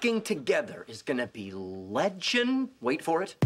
working together is gonna be legend. Wait for it.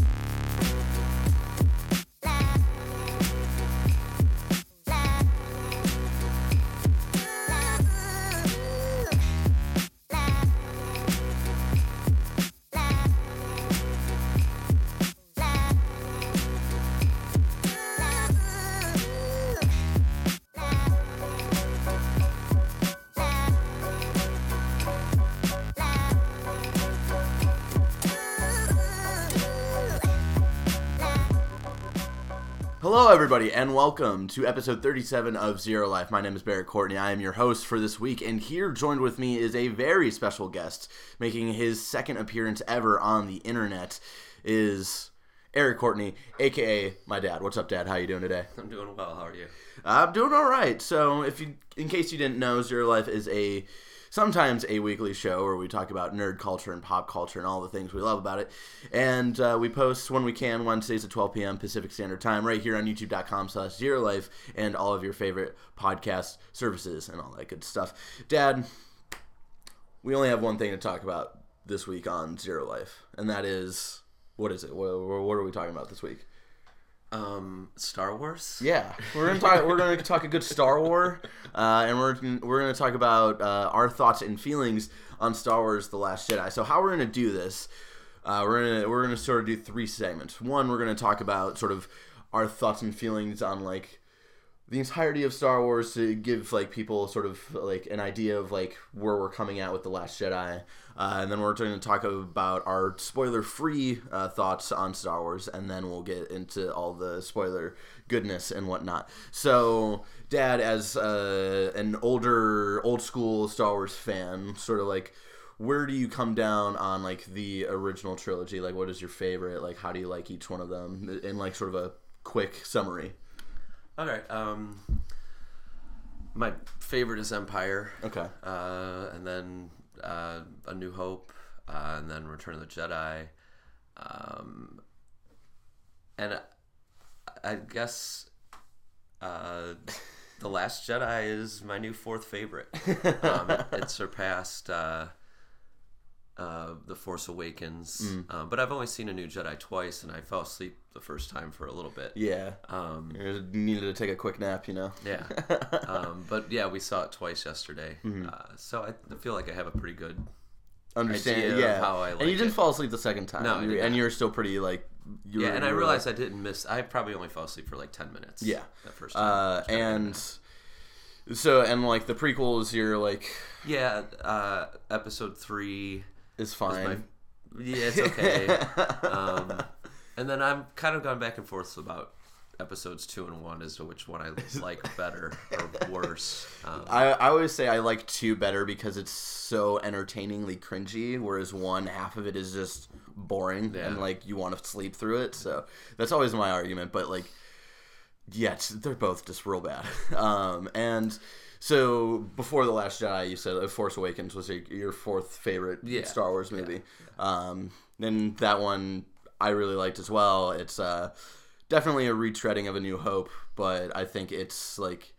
Everybody, and welcome to episode 37 of Zero Life. My name is Barrett Courtney. I am your host for this week, and here joined with me is a very special guest, making his second appearance ever on the internet. Is Eric Courtney, aka my dad. What's up, Dad? How are you doing today? I'm doing well. How are you? I'm doing all right. So, if you, in case you didn't know, Zero Life is a sometimes a weekly show where we talk about nerd culture and pop culture and all the things we love about it. And uh, we post when we can Wednesdays at 12 p.m. Pacific Standard Time right here on youtube.com slash zero life and all of your favorite podcast services and all that good stuff. Dad, we only have one thing to talk about this week on Zero Life, and that is what is it? What, what are we talking about this week? Um, Star Wars. Yeah, we're gonna talk. We're gonna talk a good Star War, uh, and we're we're gonna talk about uh, our thoughts and feelings on Star Wars: The Last Jedi. So how we're gonna do this? Uh, we're gonna we're gonna sort of do three segments. One, we're gonna talk about sort of our thoughts and feelings on like the entirety of Star Wars to give like people sort of like an idea of like where we're coming at with the Last Jedi, uh, and then we're going to talk about our spoiler-free uh, thoughts on Star Wars, and then we'll get into all the spoiler goodness and whatnot. So, Dad, as uh, an older, old school Star Wars fan, sort of like. Where do you come down on like the original trilogy? Like, what is your favorite? Like, how do you like each one of them? In like sort of a quick summary. All right. Um, my favorite is Empire. Okay. Uh, and then uh, A New Hope, uh, and then Return of the Jedi. Um, and I, I guess uh, The Last Jedi is my new fourth favorite. Um, it, it surpassed uh, uh, The Force Awakens. Mm. Um, but I've only seen A New Jedi twice, and I fell asleep the first time for a little bit. Yeah. Um, You needed to take a quick nap, you know. yeah. um, but yeah, we saw it twice yesterday. Mm-hmm. Uh, so I feel like I have a pretty good. Understand? idea of Yeah. how I Like and you didn't it. fall asleep the second time. No, I You- did and you're still pretty like. You Yeah, were- and I realized like- I didn't miss. I probably only fell asleep for like ten minutes. Yeah. that first time. Uh, I didn't and so and like the prequels, you're like yeah, uh, episode three is is fine. my. Yeah, it's okay. um, and then I'm kind of gone back and forth about episodes two and one as to which one I like better or worse. Um, I, I always say I like two better because it's so entertainingly cringy, whereas one half of it is just boring and like you want to sleep through it. So that's always my argument. But like, yeah, they're both just real bad. Um, and so before the Last Jedi, you said uh, Force Awakens was your, your fourth favorite Yeah. Star Wars movie. Um, then that one I really liked as well. It's uh, definitely a retreading of A New Hope, but I think it's like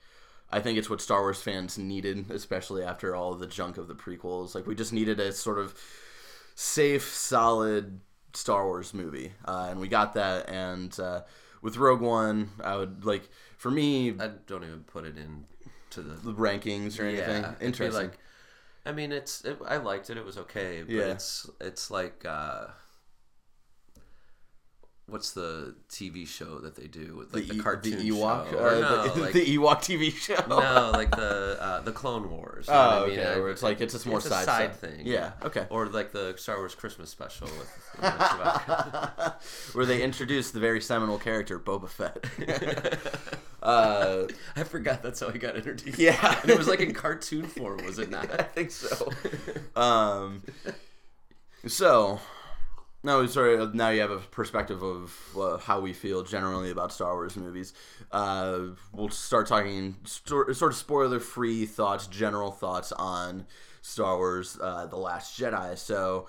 I think it's what Star Wars fans needed, especially after all the junk of the prequels. Like we just needed a sort of safe, solid Star Wars movie, uh, and we got that. And uh, with Rogue One, I would like for me I don't even put it in to the the rankings or anything. it'd Interesting. Like, I mean, it's it, I liked it. It was okay, but Yeah. it's it's like uh, what's the TV show that they do with like the, E- cartoon the Ewok, show? uh, Or no, the, like, the Ewok TV show. no, like the uh, the Clone Wars. you know Oh, what I mean? okay, I- where it's like- it's just more it's a side side thing. Yeah, okay. Or like the Star Wars Christmas special with. with Chewbacca. where they introduced the very seminal character Boba Fett. uh, I forgot that's how he got introduced. Yeah. and it was like in cartoon form, was it not? I think so. Um, so now, sorry. Now you have a perspective of uh, how we feel generally about Star Wars movies. Uh, we'll start talking sort of spoiler-free thoughts, general thoughts on Star Wars: uh, The Last Jedi. So,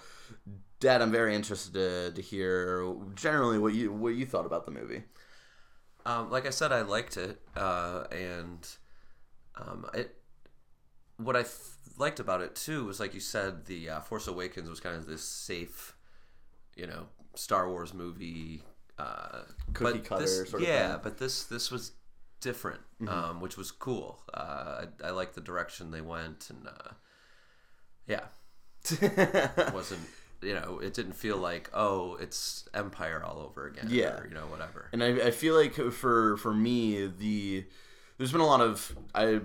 Dad, I'm very interested to, hear generally what you what you thought about the movie. Um, like I said, I liked it, uh, and um, it what I liked about it too was like you said, the uh, Force Awakens was kind of this safe, you know, Star Wars movie. Uh, Cookie but cutter this, sort of yeah, thing. but this this was different, um, which was cool. Uh, I, I like the direction they went, and uh, yeah, it wasn't you know it didn't feel like oh it's Empire all over again. Yeah. or, you know whatever. And I, I feel like for for me the there's been a lot of I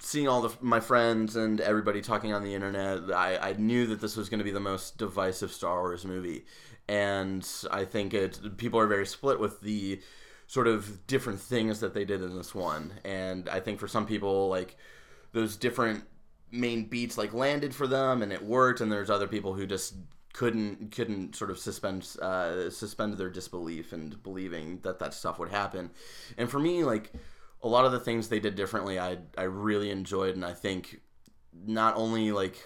seeing all the my friends and everybody talking on the internet. I, I knew that this was going to be the most divisive Star Wars movie, and I think it people are very split with the sort of different things that they did in this one. And I think for some people like those different main beats like landed for them and it worked and there's other people who just couldn't couldn't sort of suspend uh, suspend their disbelief and believing that that stuff would happen and for me like a lot of the things they did differently i i really enjoyed and i think not only like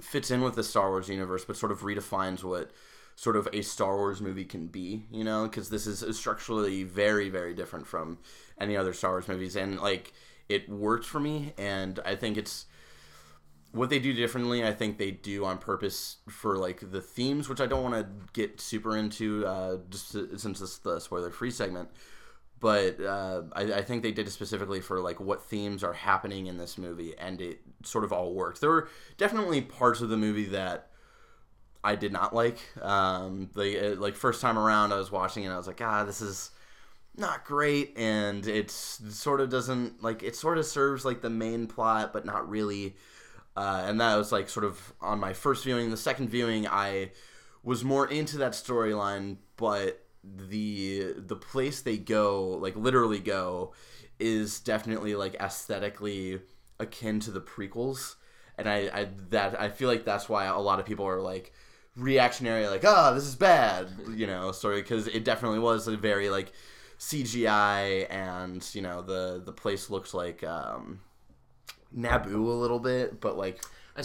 fits in with the star wars universe but sort of redefines what sort of a Star Wars movie can be, you know, because this is structurally very, very different from any other Star Wars movies, and like it worked for me, and I think it's what they do differently. I think they do on purpose for like the themes, which I don't want to get super into, uh, just to- since this is the spoiler-free segment. But uh, I, I think they did it specifically for like what themes are happening in this movie, and it sort of all worked. There were definitely parts of the movie that I did not like. Um, the uh, like first time around, I was watching it, and I was like, ah, this is not great, and it sort of doesn't like it sort of serves like the main plot, but not really. Uh, and that was like sort of on my first viewing. The second viewing, I was more into that storyline, but the the place they go, like literally go, is definitely like aesthetically akin to the prequels, and I, I that I feel like that's why a lot of people are like reactionary, like oh this is bad, you know, story because it definitely was a very like CGI and you know the the place looks like um, Naboo a little bit, but like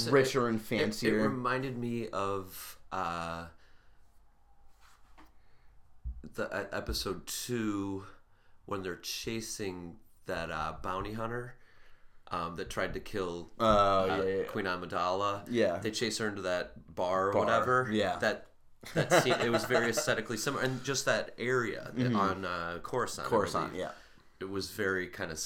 richer and It- It, fancier. reminded me of uh, the uh, episode two when they're chasing that uh, bounty hunter um, that tried to kill Oh, uh, yeah, yeah, yeah. Queen Amidala. Yeah. they chase her into that bar or Bar, whatever. yeah. that. That scene, it was very aesthetically similar, and just that area on uh, Coruscant. Mm-hmm. Coruscant, yeah. it was very kind of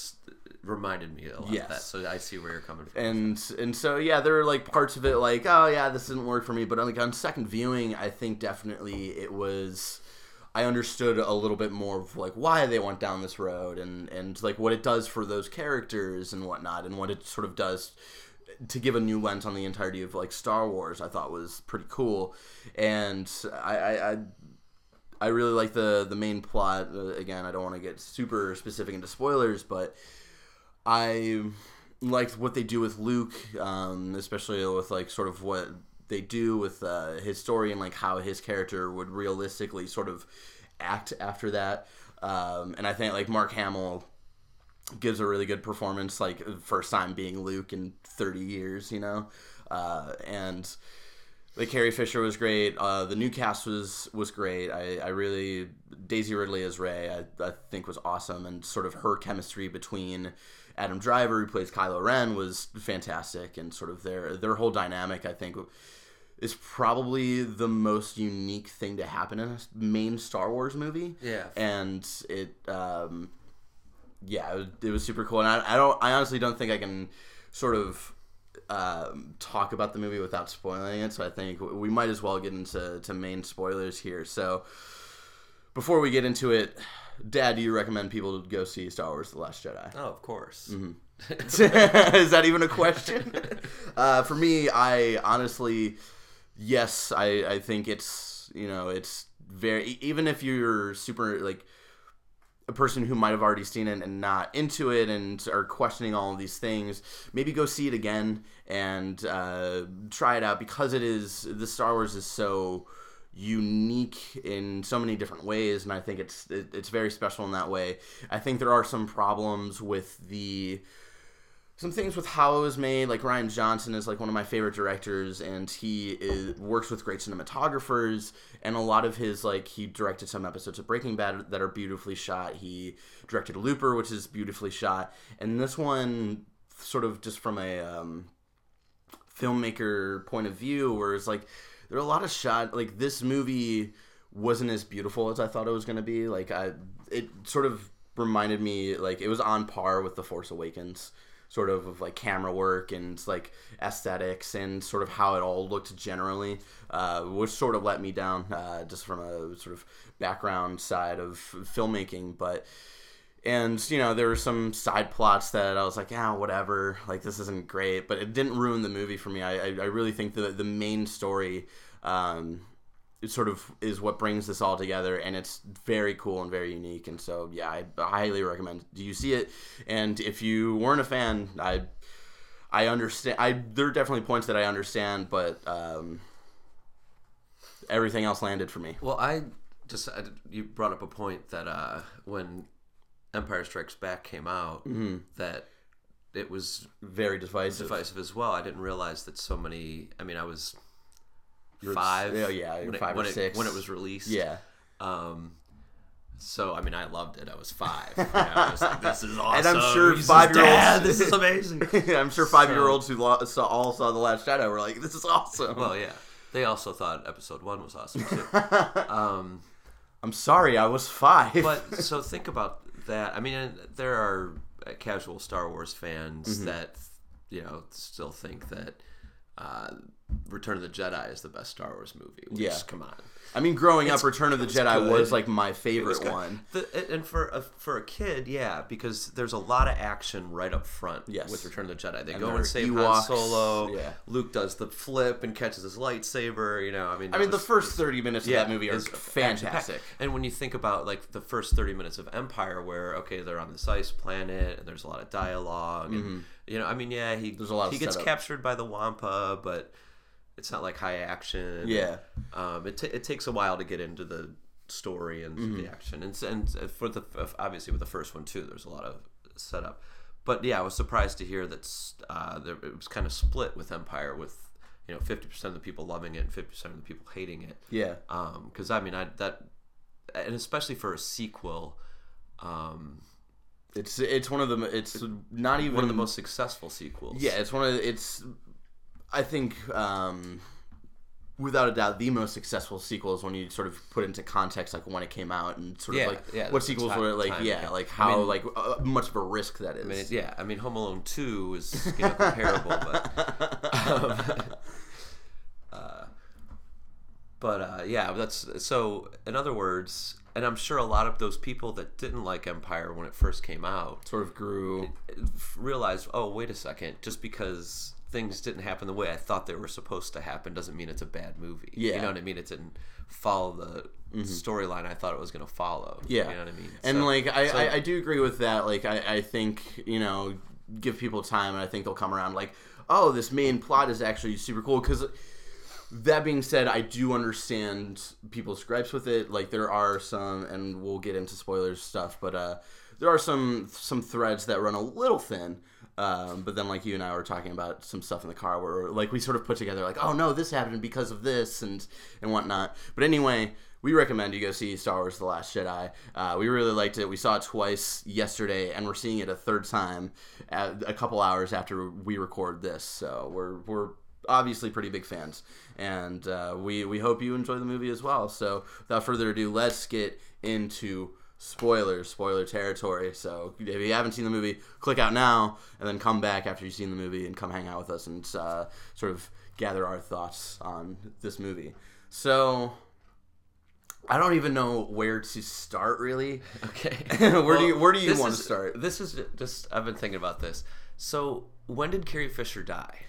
reminded me a lot Yes. of that. So I see where you're coming from. and and so yeah, there are like parts of it like oh yeah, this didn't work for me, but like on second viewing, I think definitely it was. I understood a little bit more of like why they went down this road and and like what it does for those characters and whatnot and what it sort of does to give a new lens on the entirety of like Star Wars. I thought was pretty cool, and I I. I I really like the the main plot. Uh, again, I don't want to get super specific into spoilers, but I liked what they do with Luke, um, especially with like sort of what they do with uh, his story and like how his character would realistically sort of act after that. Um, and I think like Mark Hamill gives a really good performance, like first time being Luke in 30 years, you know, uh, and like Carrie Fisher was great. Uh, the new cast was was great. I, I really Daisy Ridley as Rey. I, I think was awesome, and sort of her chemistry between Adam Driver, who plays Kylo Ren, was fantastic, and sort of their their whole dynamic. I think is probably the most unique thing to happen in a main Star Wars movie. Yeah. and it. Um, yeah, it was, it was super cool, and I, I don't. I honestly don't think I can sort of um, talk about the movie without spoiling it. So I think we might as well get into to main spoilers here. So before we get into it, Dad, do you recommend people to go see Star Wars: The Last Jedi? Oh, of course. Mm-hmm. Is that even a question? uh, for me, I honestly, yes, I, I think it's you know it's very even if you're super like a person who might have already seen it and not into it and are questioning all of these things, maybe go see it again and uh, try it out because it is the Star Wars is so unique in so many different ways and I think it's it, it's very special in that way. I think there are some problems with the some things with how it was made. Like Rian Johnson is like one of my favorite directors, and he is, works with great cinematographers. And a lot of his like he directed some episodes of Breaking Bad that are beautifully shot. He directed Looper, which is beautifully shot, and this one sort of just from a um, filmmaker point of view, where it's like there are a lot of shot like this movie wasn't as beautiful as I thought it was going to be. Like I, it sort of reminded me like it was on par with The Force Awakens, sort of of like camera work and like aesthetics and sort of how it all looked generally, uh, which sort of let me down uh, just from a sort of background side of filmmaking, but. And you know there were some side plots that I was like, yeah, whatever. Like this isn't great, but it didn't ruin the movie for me. I, I, I really think the the main story um, it sort of is what brings this all together and it's very cool and very unique. And so yeah i highly recommend do you see it? And if you weren't a fan i i understand i there are definitely points that i understand but um, everything else landed for me. Well, I just I, you brought up a point that uh, when Empire Strikes Back came out, Mm-hmm. that it was very divisive divisive as well. I didn't realize that so many. I mean, I was You're- five. yeah, yeah, when it, five or when it, six. when it was released. yeah Um. So I mean, I loved it. I was five. You know, I was like, "This is awesome." And I'm sure He's five-year-olds- This is amazing. i'm sure five year olds who lo- saw, all saw the last jedi were like this is awesome well, yeah. They also thought Episode One was awesome too. um. i'm sorry i was five but so think about that. I mean, there are uh, casual Star Wars fans Mm-hmm. that you know still think that uh, Return of the Jedi is the best Star Wars movie. Which, Yeah. come on. I mean growing up return of the jedi good. was like my favorite one The, and for a, for a kid, yeah, because there's a lot of action right up front Yes. with Return of the Jedi. They And go and save Ewoks, Han Solo. yeah. Luke does the flip and catches his lightsaber. You know, I mean, i mean the was- first 30 minutes of that movie are fantastic. And when you think about like the first thirty minutes of Empire, where okay, they're on this ice planet and there's a lot of dialogue, and you know, I mean, yeah, he Mm-hmm. There's a lot of he gets setup. captured by the Wampa, but it's not like high action. Yeah. um, it, ta it takes a while to get into the story and Mm-hmm. the action, and and for the obviously with the first one too, there's a lot of setup. But yeah, I was surprised to hear that uh, there, it was kind of split with Empire, with you know, fifty percent of the people loving it and fifty percent of the people hating it yeah because I mean I that and especially for a sequel, um, It's it's one of the it's not even one of the most successful sequels. yeah it's one of the, it's I think um, without a doubt the most successful sequels when you sort of put into context like when it came out and sort Yeah, of like yeah, what sequels time- were like time, yeah yeah. like I how mean- like uh, much of a risk that is I mean, yeah. I mean, Home Alone Two is you know, comparable, but um, uh, but uh, yeah, that's so. In other words, and I'm sure a lot of those people that didn't like Empire when it first came out sort of grew realized, oh, wait a second, just because things didn't happen the way I thought they were supposed to happen doesn't mean it's a bad movie. Yeah. You know what I mean? It didn't follow the storyline I thought it was going to follow. Yeah, You know what I mean? And So- like I, so- I, I do agree with that. Like I, I think you know, give people time, and I think they'll come around. Like, oh, this main plot is actually super cool. Because that being said, I do understand people's gripes with it. Like there are some, and we'll get into spoilers stuff, but uh, there are some some threads that run a little thin. Um, but then, like you and I were talking about some stuff in the car, where like we sort of put together, like, oh no, this happened because of this and and whatnot. But anyway, we recommend you go see Star Wars: The Last Jedi. Uh, we really liked it. We saw it twice yesterday, and we're seeing it a third time a couple hours after we record this. So we're we're obviously pretty big fans, and uh, we we hope you enjoy the movie as well. So without further ado, let's get into spoilers, spoiler territory. So if you haven't seen the movie, click out now, and then come back after you've seen the movie and come hang out with us and uh, sort of gather our thoughts on this movie. So. I don't even know where to start, really. Okay. Where do you- where do you this wanna start? This is just I've been thinking about this. So when did Carrie Fisher die?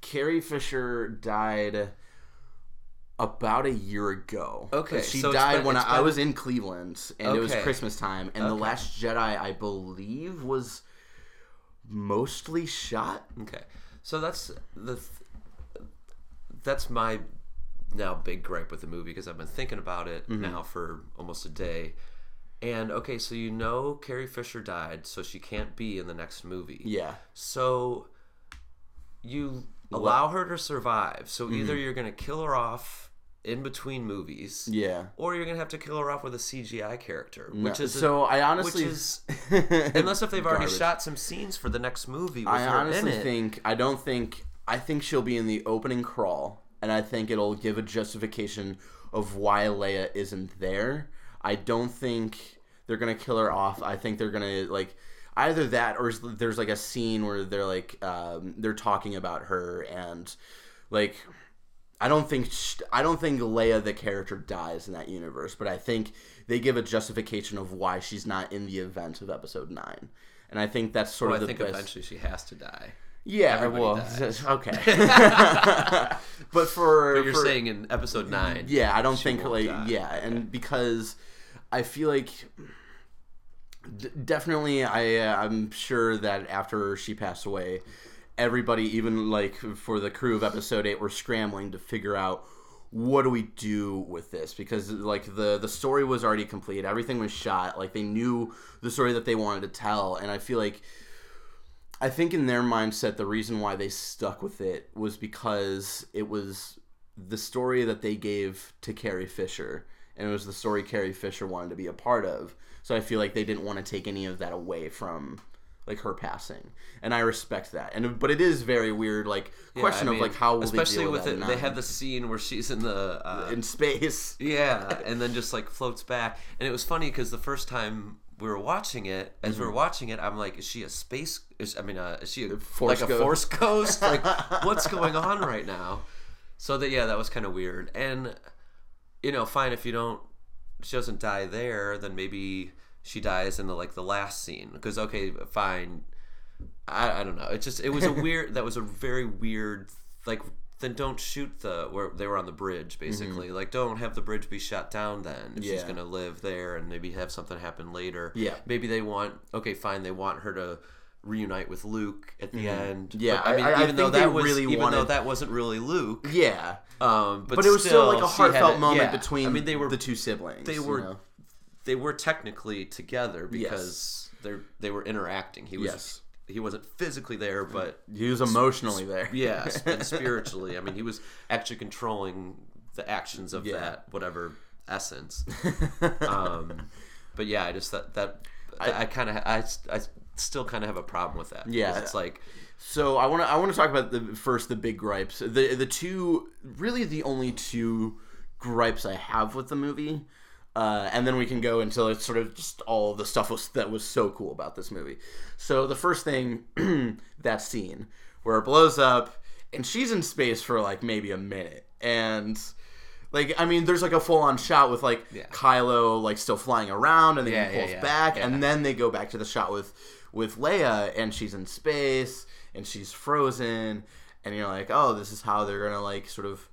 Carrie Fisher died about a year ago. Okay, she so died been- when I, I was in Cleveland, and it was Christmas time. And the Last Jedi, I believe, was mostly shot. Okay, so that's the th- that's my now big gripe with the movie because I've been thinking about it Mm-hmm. now for almost a day. And okay, so you know Carrie Fisher died, so she can't be in the next movie. Yeah, So you allow her to survive. So either Mm-hmm. you're going to kill her off in between movies. Yeah. Or you're gonna have to kill her off with a CGI character, which No, is so I honestly which is unless if they've already Garbage. shot some scenes for the next movie with I her honestly in it. think I don't think I think she'll be in the opening crawl, and I think it'll give a justification of why Leia isn't there. I don't think they're gonna kill her off. I think they're gonna like either that or there's like a scene where they're like um, they're talking about her and like I don't think I don't think Leia the character dies in that universe, but I think they give a justification of why she's not in the event of Episode Nine, and I think that's sort well, of I the think best. eventually she has to die. Yeah, Everybody well, dies. okay. but for But you're for- saying in episode nine. yeah, I don't think like die. yeah, and because I feel like d- definitely I uh, I'm sure that after she passed away, everybody even like for the crew of episode 8 were scrambling to figure out what do we do with this? Because like the the story was already complete. Everything was shot. Like they knew the story that they wanted to tell. And i feel like I think in their mindset, the reason why they stuck with it was because it was the story that they gave to Carrie Fisher, and it was the story Carrie Fisher wanted to be a part of. So I feel like they didn't want to take any of that away from like her passing, and I respect that. And but it is very weird, like Yeah, question I of like how will especially they deal with with, it, they have the scene where she's in the uh, in space. yeah, and then just like floats back, and it was funny because the first time we were watching it, as Mm-hmm. we were watching it, I'm like, is she a space? Is, I mean, uh, is she a, Force like a force ghost? like, what's going on right now? So that yeah, that was kind of weird, and you know, fine if you don't, she doesn't die there, then maybe she dies in the like the last scene because okay, fine. I, I don't know. It just it was a weird. that was a very weird. Like then don't shoot the where they were on the bridge basically. Like don't have the bridge be shut down. Then if she's Mm-hmm. Gonna live there and maybe have something happen later. Yeah. Maybe they want okay fine. They want her to reunite with Luke at the end. Mm-hmm. Yeah, But, I mean I- I even though that was really even though wanted- that wasn't really Luke. Yeah, Um, but, but it was still, like a heartfelt moment yeah. between I mean, they were the two siblings. they you were know? They were technically together because they're they were interacting. He was Yes. he wasn't physically there, but he was emotionally there. yeah, and spiritually. I mean, he was actually controlling the actions of Yeah. that whatever essence. Um, but yeah, I just that that I, kind of I, I still kind of have a problem with that. Yeah. it's like So I want to I want to talk about the first the big gripes. The the two really the only two gripes I have with the movie. Uh, and then we can go into sort of just all the stuff was, that was so cool about this movie. So the first thing, that scene where it blows up, and she's in space for like maybe a minute, and like I mean, there's like a full on shot with like Yeah. Kylo like still flying around, and then Yeah, he pulls yeah, back, and then they go back to the shot with with Leia, and she's in space, and she's frozen, and you're like, oh, this is how they're gonna like sort of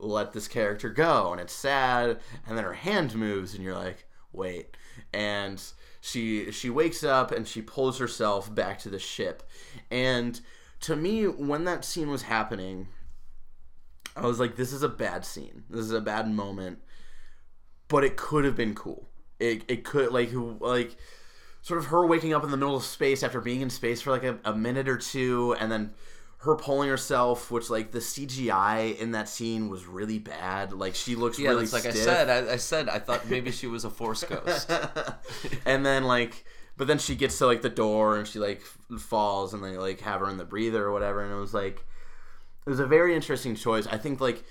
let this character go, and it's sad, and then her hand moves, and you're like, wait, and she she wakes up and she pulls herself back to the ship, and to me, when that scene was happening, I was like, this is a bad scene. This is a bad moment, but it could have been cool. It, it could like like sort of her waking up in the middle of space after being in space for like a, a minute or two, and then her pulling herself, which like the CGI in that scene was really bad. Like she looks yeah, really it's like I said. I, I said I thought maybe she was a force ghost. and then like but then she gets to like the door and she like falls and they like have her in the breather or whatever and it was like it was a very interesting choice i think like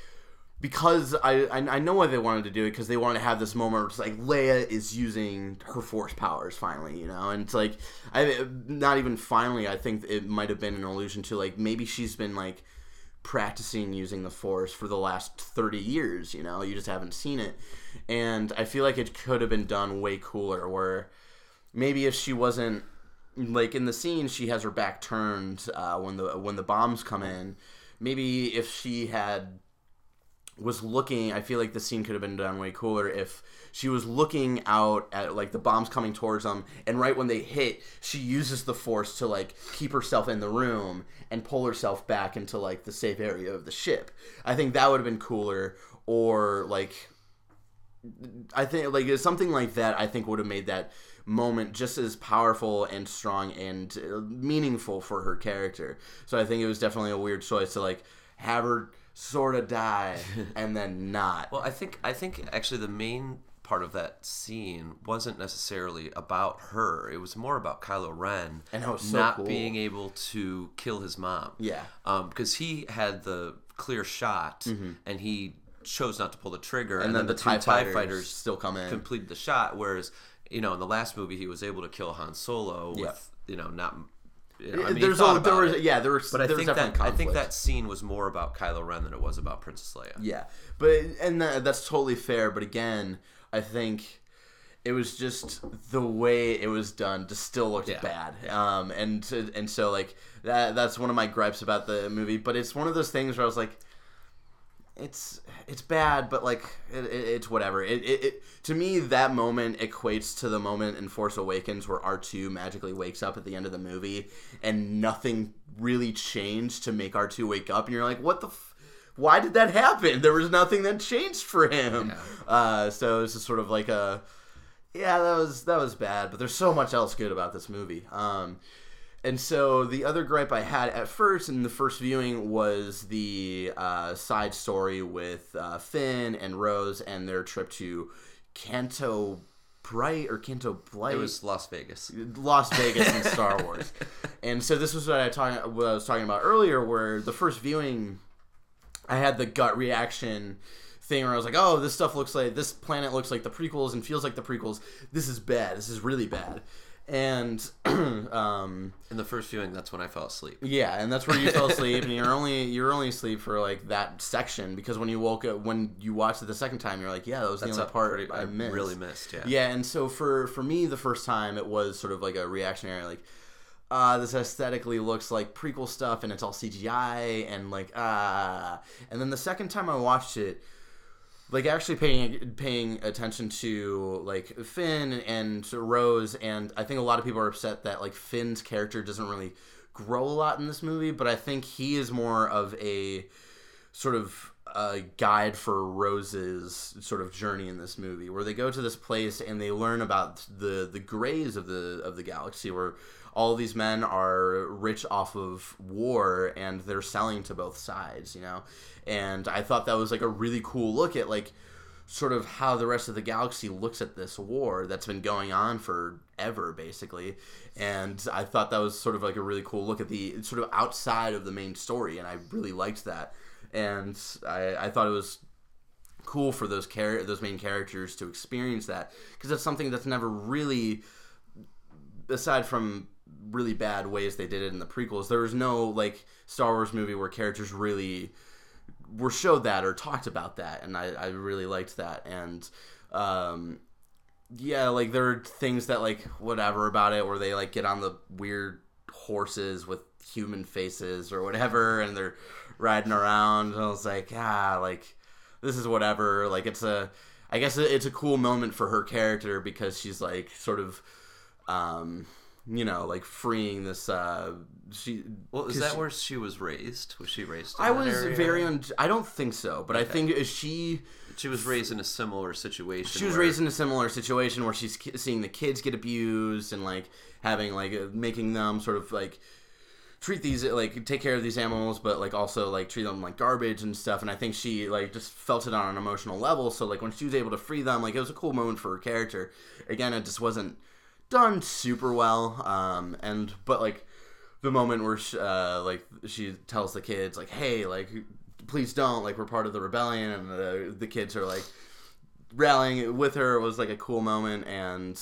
because I, I know why they wanted to do it because they wanted to have this moment where it's like Leia is using her force powers finally, you know, and it's like I not even finally. I think it might have been an allusion to like maybe she's been like practicing using the force for the last 30 years you know? You just haven't seen it. And i feel like it could have been done way cooler where maybe if she wasn't like in the scene she has her back turned uh, when the when the bombs come in. Maybe if she had was looking i feel like the scene could have been done way cooler if she was looking out at like the bombs coming towards them and right when they hit she uses the force to like keep herself in the room and pull herself back into like the safe area of the ship i think that would have been cooler or like I think like something like that. I think would have made that moment just as powerful and strong and uh, meaningful for her character. So I think it was definitely a weird choice to like have her sort of die and then not. Well, I think I think actually the main part of that scene wasn't necessarily about her. It was more about Kylo Ren And was so not cool. being able to kill his mom. Yeah. um, because he had the clear shot and he chose not to pull the trigger, and, Mm-hmm. and then, the, two TIE, TIE fighters, fighters still come in. completed the shot. Whereas, you know, in the last movie, he was able to kill Han Solo Yeah. with, you know, not. You know, I mean, he There's thought a, there was it. yeah there was But I think that definitely I think that scene was more about Kylo Ren than it was about Princess Leia. Yeah, but and that, that's totally fair. But again, I think it was just the way it was done just still looked Yeah. bad. Um, and and so like that that's one of my gripes about the movie. But it's one of those things where I was like, it's it's bad, but like it, it, it's whatever. It, it, it to me that moment equates to the moment in Force Awakens where R two magically wakes up at the end of the movie, and nothing really changed to make R two wake up, and you're like, what the. F- why did that happen? There was nothing that changed for him. Uh, so it's just sort of like a, yeah, that was that was bad. But there's so much else good about this movie. Um, and so the other gripe I had at first in the first viewing was the uh, side story with uh, Finn and Rose and their trip to Canto Bright or Canto Blight. It was Las Vegas. Las Vegas in Star Wars. And so this was what I talking what I was talking about earlier, where the first viewing, I had the gut reaction thing where I was like, "Oh, this stuff looks like this planet looks like the prequels and feels like the prequels. This is bad. This is really bad." And um, In the first viewing, that's when I fell asleep. yeah, and that's where you fell asleep, and you're only you're only asleep for like that section because when you woke up when you watched it the second time, you're like, "Yeah, that was That's the only part pretty- I I missed." really missed. Yeah. Yeah, and so for for me, the first time it was sort of like a reactionary, like, uh, this aesthetically looks like prequel stuff, and it's all CGI, and like, ah. And then the second time I watched it, like actually paying paying attention to like Finn and Rose, and I think a lot of people are upset that like Finn's character doesn't really grow a lot in this movie, but I think he is more of a sort of a guide for Rose's sort of journey in this movie, where they go to this place and they learn about the the grays of the of the galaxy, where all these men are rich off of war and they're selling to both sides, you know. And I thought that was like a really cool look at like sort of how the rest of the galaxy looks at this war that's been going on forever basically and i thought that was sort of like a really cool look at the sort of outside of the main story and i really liked that and i, I thought it was cool for those char- those main characters to experience that because that's something that's never really aside from really bad ways they did it in the prequels. There was no like star wars movie where characters really were showed that or talked about that and i, I really liked that. And um yeah like there are things that like whatever about it where they like get on the weird horses with human faces or whatever and they're riding around and i was like ah like this is whatever. Like it's a i guess it's a cool moment for her character because she's like sort of um you know like freeing this uh she Well, is that she- where she was raised? Was she raised? In I was area? very un- I don't think so, but I think she She was raised in a similar situation. she was where- raised in a similar situation where she's ki- seeing the kids get abused and like having like uh, making them sort of like treat these like take care of these animals but like also like treat them like garbage and stuff and i think she like just felt it on an emotional level so like when she was able to free them like it was a cool moment for her character again it just wasn't done super well um and but like the moment where she, uh like she tells the kids like hey like please don't like we're part of the rebellion and the, the kids are like rallying with her was like a cool moment and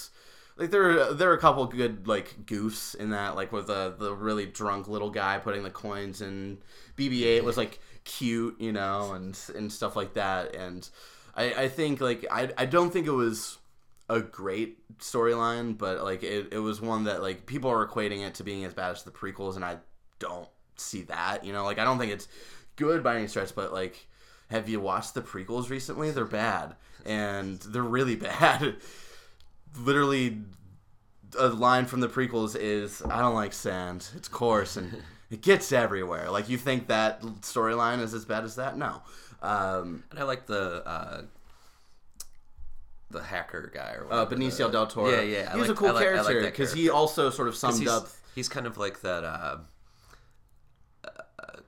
like there there are a couple good like goofs in that like with the the really drunk little guy putting the coins in BB-8 was like cute you know and and stuff like that and I I think like I I don't think it was a great storyline but like it, it was one that like people are equating it to being as bad as the prequels and I don't see that you know like I don't think it's good by any stretch but like have you watched the prequels recently they're bad and they're really bad literally a line from the prequels is I don't like sand. It's coarse and it gets everywhere. Like you think that storyline is as bad as that? No. Um, And I like the uh, the hacker guy or uh. Benicio the- del Toro. Yeah, yeah. He was like- a cool like- character because he also sort of summed he's, up. He's kind of like that uh, uh,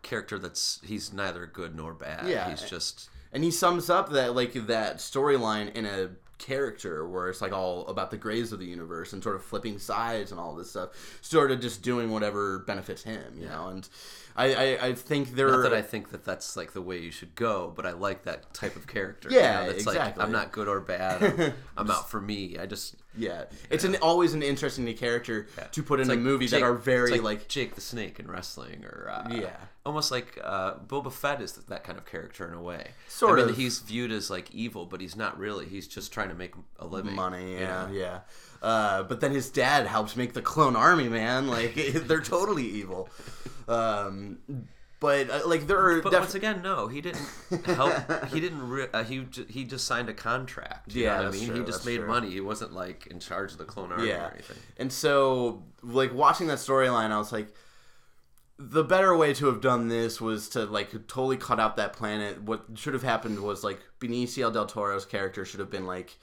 character that's he's neither good nor bad. Yeah. he's just and he sums up that like that storyline in a character where it's like all about the grays of the universe and sort of flipping sides and all this stuff sort of just doing whatever benefits him you know and I, I i think there not that I think that that's like the way you should go, but I like that type of character. Yeah, that's exactly. like I'm not good or bad. I'm, I'm out for me. I just yeah it's an always an interesting character to put in It's a like movie Jake- that are very it's like, Jake the Snake in wrestling, or uh, Yeah. almost like uh, Boba Fett is that kind of character in a way. Sort I mean, of. he's viewed as like evil, but he's not really. He's just trying to make a living. money you yeah know? yeah uh, but then his dad helps make the clone army man like they're totally evil um but uh, like there are But def- once again, no, he didn't help. he didn't. Re- uh, he j- he just signed a contract. You Yeah, know what I mean, true, he just made true. money. He wasn't like in charge of the clone army or anything. And so, like watching that storyline, I was like, the better way to have done this was to like totally cut out that planet. What should have happened was like Benicio del Toro's character should have been like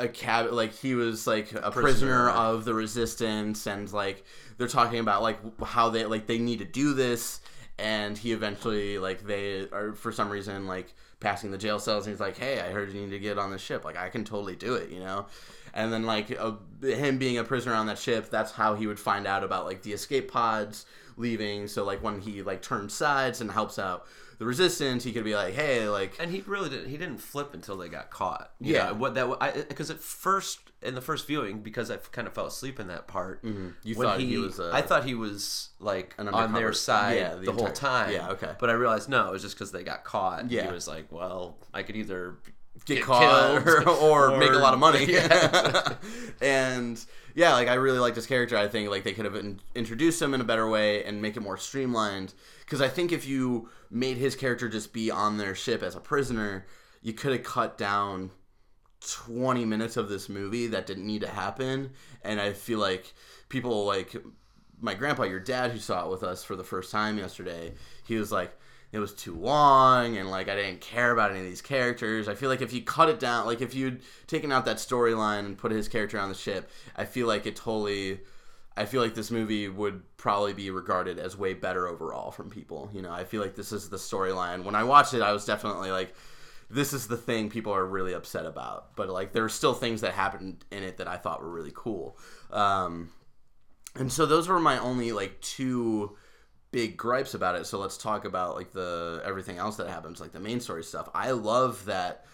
a cab, like he was like a prisoner, Prisoner. of the resistance, and like they're talking about like how they like they need to do this, and he eventually like they are for some reason like passing the jail cells, and he's like, hey, I heard you need to get on the ship, like I can totally do it, you know. And then like uh, him being a prisoner on that ship, that's how he would find out about like the escape pods leaving. So like when he like turns sides and helps out the resistance, he could be like, hey, like And he really didn't. He didn't flip until they got caught. You Yeah. know, what that because at first in the first viewing because I kind of fell asleep in that part. Mm-hmm. You thought he was, uh, I thought he was like an on their side yeah, the, the whole time. yeah, okay. But I realized no, it was just because they got caught. Yeah. He was like, well, I could either get, caught killed or, or make a lot of money. Yeah. and yeah, like I really liked his character. I think like they could have in- introduced him in a better way and make it more streamlined. Because I think if you made his character just be on their ship as a prisoner, you could have cut down 20 minutes of this movie that didn't need to happen. And I feel like people like my grandpa, your dad, who saw it with us for the first time yesterday, he was like, it was too long and like I didn't care about any of these characters. I feel like if you cut it down, like if you'd taken out that storyline and put his character on the ship, I feel like it totally. I feel like this movie would probably be regarded as way better overall from people. You know, I feel like this is the storyline. When I watched it, I was definitely like, this is the thing people are really upset about. But like, there are still things that happened in it that I thought were really cool. Um, and so those were my only like two big gripes about it. So let's talk about like the everything else that happens, like the main story stuff. I love that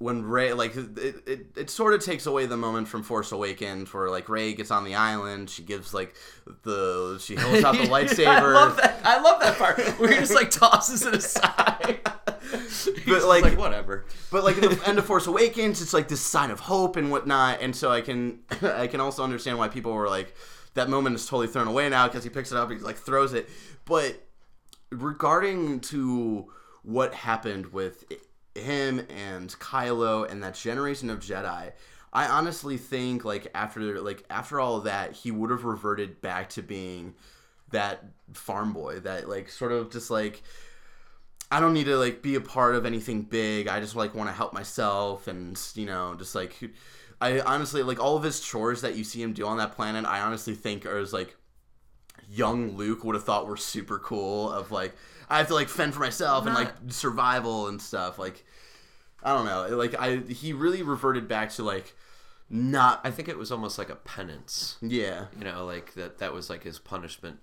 when Rey like it, it, it sort of takes away the moment from Force Awakens where like Rey gets on the island, she gives like the she holds out the lightsaber. I love that. I love that part where he just like tosses it aside. but like- whatever. But like the end of Force Awakens, it's like this sign of hope and whatnot. And so I can I can also understand why people were like that moment is totally thrown away now because he picks it up and he like throws it. But regarding to what happened with him and Kylo and that generation of Jedi, I honestly think like after like after all of that, he would have reverted back to being that farm boy, that like sort of just like I don't need to like be a part of anything big. I just like want to help myself and you know just like I honestly like all of his chores that you see him do on that planet. I honestly think are as like young Luke would have thought were super cool. Of like I have to like fend for myself and like survival and stuff. Like I don't know. Like I he really reverted back to like not I think it was almost like a penance. yeah You know, like that. That was like his punishment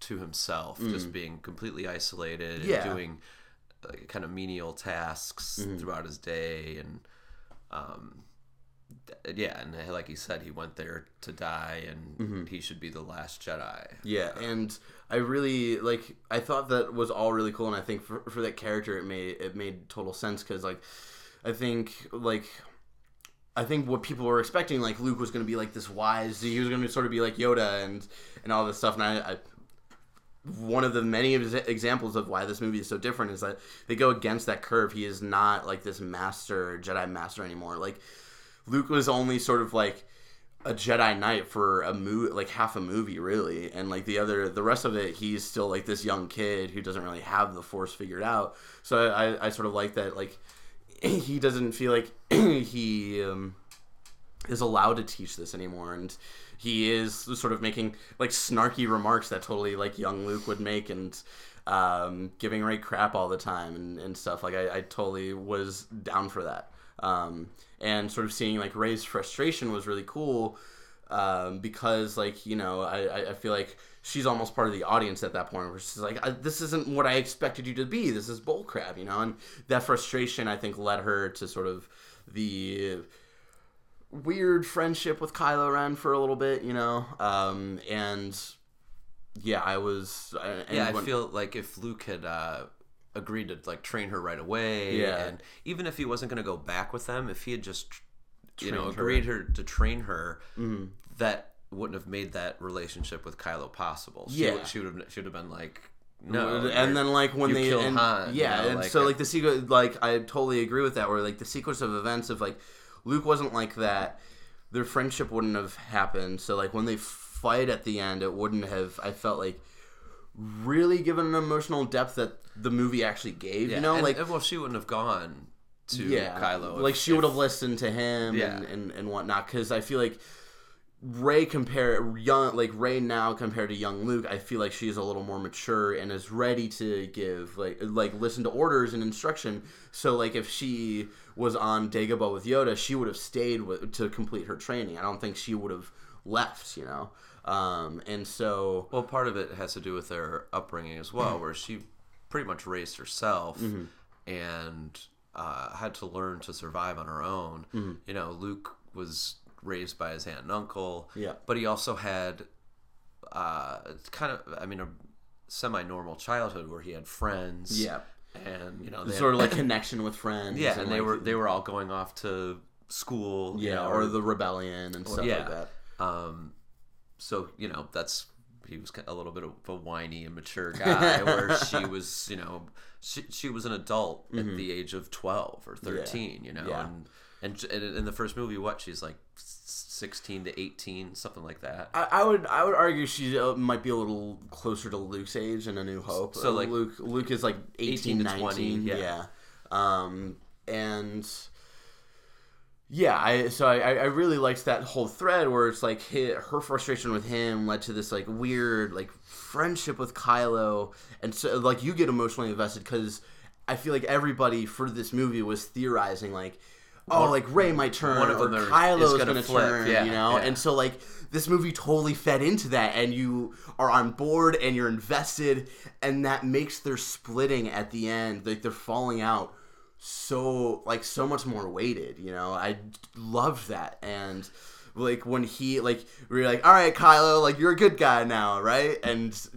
to himself, just being completely isolated Mm. Yeah. and doing like, kind of menial tasks Mm-hmm. throughout his day, and um, yeah, and like he said, he went there to die, and Mm-hmm. he should be the last Jedi. Yeah, and I really like. I thought that was all really cool, and I think for, for that character, it made it made total sense because like, I think like. I think what people were expecting, like Luke was going to be like this wise, he was going to sort of be like Yoda and and all this stuff. And I, I one of the many examples of why this movie is so different is that they go against that curve. He is not like this master Jedi master anymore. Like Luke was only sort of like a Jedi Knight for a movie, like half a movie, really, and like the other, the rest of it, he's still like this young kid who doesn't really have the Force figured out. So I, I sort of like that, like he doesn't feel like he um, is allowed to teach this anymore. And he is sort of making like snarky remarks that totally like young luke would make and um, giving Rey crap all the time and, and stuff. Like I, I totally was down for that um, and sort of seeing like Rey's frustration was really cool um, because like you know I, I- I feel like she's almost part of the audience at that point where she's like I, this isn't what i expected you to be. This is bullcrap you know? And that frustration i think led her to sort of the weird friendship with kylo ren for a little bit you know? Um, and yeah i was and yeah, I when- feel like if Luke had uh, agreed to like train her right away, Yeah. and even if he wasn't going to go back with them, if he had just you know Trained her. agreed her to train her, that wouldn't have made that relationship with Kylo possible. She Yeah. would, she would have should have been like no, and then like when you they kill and, Han, you yeah know, and like, so uh, like the sequence like i totally agree with that where like the sequence of events of like luke wasn't like that their friendship wouldn't have happened so like when they fight at the end it wouldn't have i felt like really given an emotional depth that the movie actually gave yeah, you know and- like and, well, she wouldn't have gone to yeah Kylo. if- like she if- would have listened to him Yeah. and, and and whatnot because i feel like Rey compare young like Rey now compared to young luke i feel like she's a little more mature and is ready to give like like listen to orders and instruction so like if she was on dagobah with yoda she would have stayed with, to complete her training i don't think she would have left you know um and so Well, part of it has to do with their upbringing as well, Mm-hmm. where she pretty much raised herself and uh, had to learn to survive on her own. Mm-hmm. You know, Luke was raised by his aunt and uncle, Yeah. but he also had uh, kind of, I mean, a semi-normal childhood where he had friends. Yeah. and you know, they sort had- of like connection with friends yeah, and, they like, were they were all going off to school. you yeah know, or the rebellion and stuff yeah. like that Um, so you know that's he was a little bit of a whiny, immature guy, where she was, you know, she she was an adult at the age of twelve or thirteen, you know, Mm-hmm. Yeah. and and and in the first movie, what she's like sixteen to eighteen, something like that. I, I would I would argue she uh, might be a little closer to Luke's age in A New Hope. So, Uh, like, Luke Luke is like 18, 18 to 19, 20, yeah. yeah. Um and yeah, I so I, I really liked that whole thread where it's like hi her frustration with him led to this like weird like friendship with Kylo, and so like you get emotionally invested because I feel like everybody for this movie was theorizing like, oh, like Rey might turn or Kylo's gonna gonna, turn, yeah, you know, yeah. and so like this movie totally fed into that, and you are on board and you're invested, and that makes their splitting at the end, like they're falling out so like so much more weighted you know i loved that and like when he like we are like all right kylo like you're a good guy now right and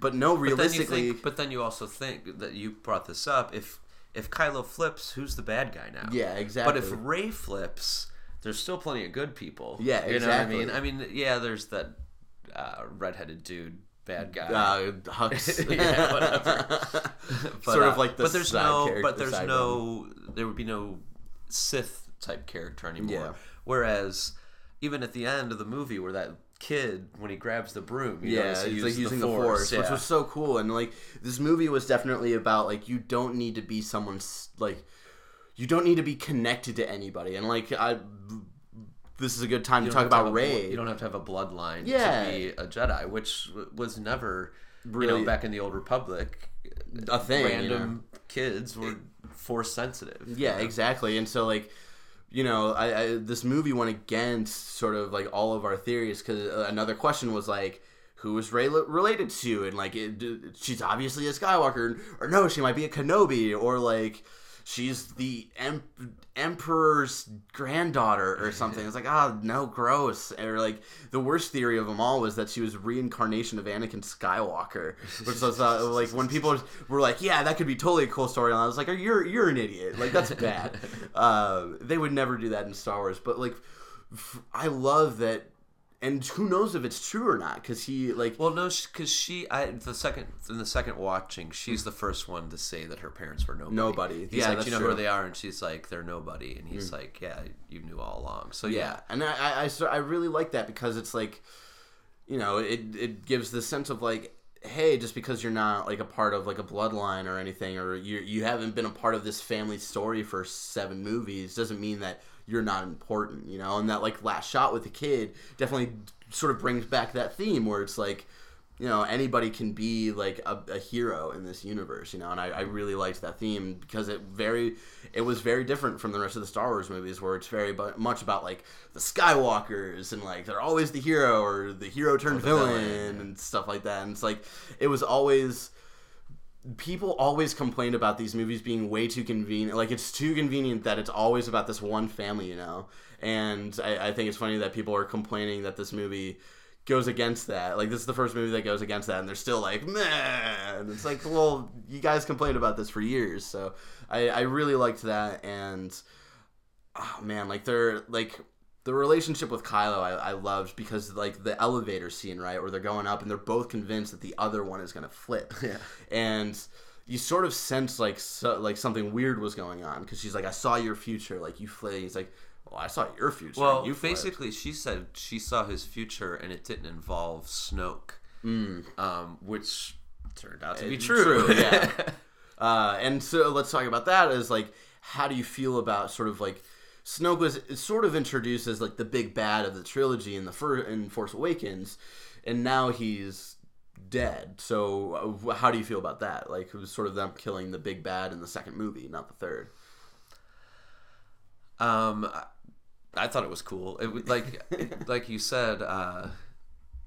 but no But then you realistically think, but then you also think that you brought this up. If if Kylo flips, who's the bad guy now? yeah exactly But if Rey flips, there's still plenty of good people. Yeah, you know what I mean. I mean, yeah, there's that uh, redheaded dude, bad guy. uh, Hux. Yeah, whatever. But, sort uh, of like the but there's side no, character- but there's no, there would be no Sith type character anymore. Yeah. Whereas even at the end of the movie, where that kid when he grabs the broom, you yeah, he he's like using the force, which yeah. was so cool. And like this movie was definitely about like you don't need to be someone's like you don't need to be connected to anybody. And like I, this is a good time You to talk have to about a Rey. You don't have to have a bloodline Yeah. to be a Jedi, which was never, you Really- know, back in the old Republic. A thing, you Random kids were force sensitive. Yeah, exactly. And so like, you know, I, I this movie went against sort of like all of our theories because uh, another question was like. Who is Rey related to? And like, it, she's obviously a Skywalker, or no, she might be a Kenobi, or like, she's the em- Emperor's granddaughter or something. It's like, ah, no, gross. Or like, the worst theory of them all was that she was reincarnation of Anakin Skywalker, which was uh, like when people were like, yeah, that could be totally a cool storyline. I was like, you're you're an idiot. Like that's bad. uh, they would never do that in Star Wars. But like, I love that. And who knows if it's true or not? Because he like Well, no, because she, I the second in the second watching, she's the first one to say that her parents were nobody. Nobody. He's Yeah, like, that's you know true. Mm. who they are, and she's like, they're nobody, and he's like, yeah, you knew all along. So yeah, Yeah, and I, I, I, I really like that because it's like, you know, it, it gives the sense of like, hey, just because you're not like a part of like a bloodline or anything, or you you haven't been a part of this family story for seven movies, doesn't mean that you're not important, you know. And that like last shot with the kid definitely sort of brings back that theme where it's like you know anybody can be like a, a hero in this universe you know? And I, I really liked that theme because it very it was very different from the rest of the star wars movies where it's very bu- much about like the skywalkers and like they're always the hero or the hero turned villain, villain, and stuff like that. And it's like it was always people always complain about these movies being way too convenient like it's too convenient that it's always about this one family you know and I, I think it's funny that people are complaining that this movie goes against that. Like this is the first movie that goes against that, and they're still like, man. It's like, well, you guys complained about this for years, so I, I really liked that, and oh man, like they're like the relationship with Kylo, I, I loved because like the elevator scene, right, where they're going up and they're both convinced that the other one is gonna flip, Yeah. and you sort of sense like so, like something weird was going on because she's like, I saw your future, like you flip. He's like, well, I saw your future. Well, you flipped." basically, she said she saw his future, and it didn't involve Snoke, um, which turned out to be true. true, yeah. Uh, and so let's talk about that. Is like, how do you feel about sort of like Snoke was sort of introduced as like the big bad of the trilogy in the fir- in Force Awakens, and now he's dead. So uh, how do you feel about that? Like it was sort of them killing the big bad in the second movie, not the third. Um, I, thought it was cool. It like, like you said, uh,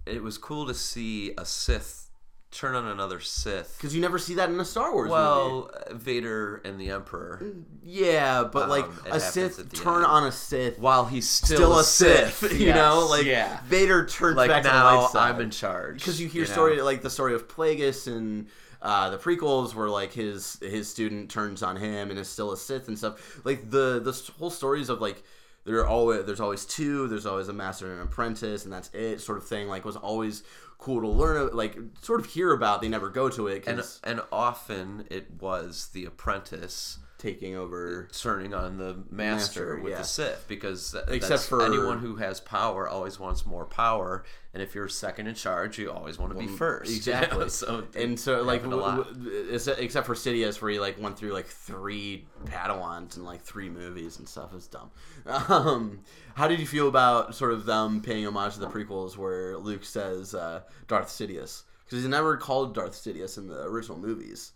it was cool to see a Sith turn on another Sith. Because you never see that in a Star Wars movie. Well, Vader and the Emperor, Yeah, but like Um, it a Sith turn end. on a Sith while he's still, still a Sith, you Yes, know, like yeah. Vader turns like back to the now light side. I'm in charge because you hear know? story like the story of Plagueis and uh, the prequels where like his his student turns on him and is still a Sith and stuff. Like the the whole stories of like there are always there's always two, there's always a master and an apprentice, and that's it sort of thing. Like was always cool to learn, like sort of hear about. They never go to it and and often it was the apprentice taking over. turning on the master, Master, with yeah. the Sith because th- Except for- anyone who has power always wants more power, and if you're second in charge, you always want to be first. you know? Exactly. so and so like happened a lot. w- w- except except for Sidious, where he like went through like three Padawans and like three movies and stuff. is dumb. Um, how did you feel about sort of them paying homage to the prequels, where Luke says uh, Darth Sidious because he's never called Darth Sidious in the original movies.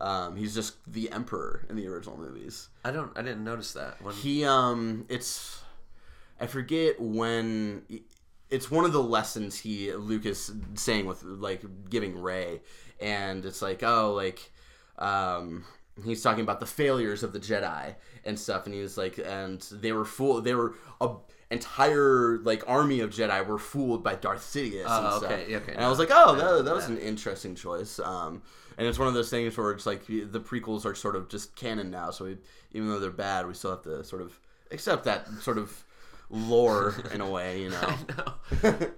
Um, he's just the Emperor in the original movies. I don't. I didn't notice that. When, He um it's I forget when it's one of the lessons he Lucas saying with like giving Rey and it's like oh like um he's talking about the failures of the Jedi and stuff and he was like and they were full. they were a entire like army of Jedi were fooled by Darth Sidious and Oh, stuff. okay, okay, and I was like oh I that, that was an interesting choice um and it's one of those things where it's like the prequels are sort of just canon now so we, even though they're bad we still have to sort of accept that sort of lore in a way you know No.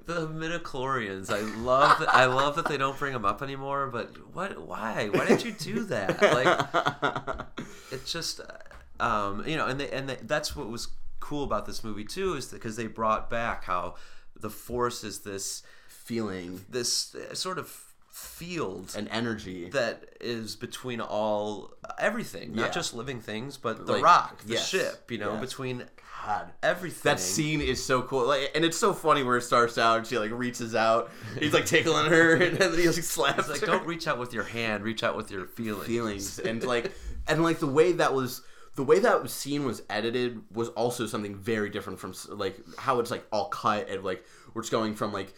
the midichlorians. I love. That, I love that they don't bring them up anymore. But what? Why? Why did you do that? Like, it's just, uh, um, you know, and they, and they, that's what was cool about this movie too, is because they brought back how the Force is this feeling this uh, sort of field and energy that is between all everything, Yeah. not just living things, but the Like, rock, the yes, ship. You know, yes. between God. everything. That scene is so cool, like, and it's so funny where it starts out and she like reaches out, he's like tickling her, and then he like slaps It's like her. don't reach out with your hand, reach out with your feelings. feelings and like and like the way that was the way that scene was edited was also something very different from like how it's like all cut and like we're just going from like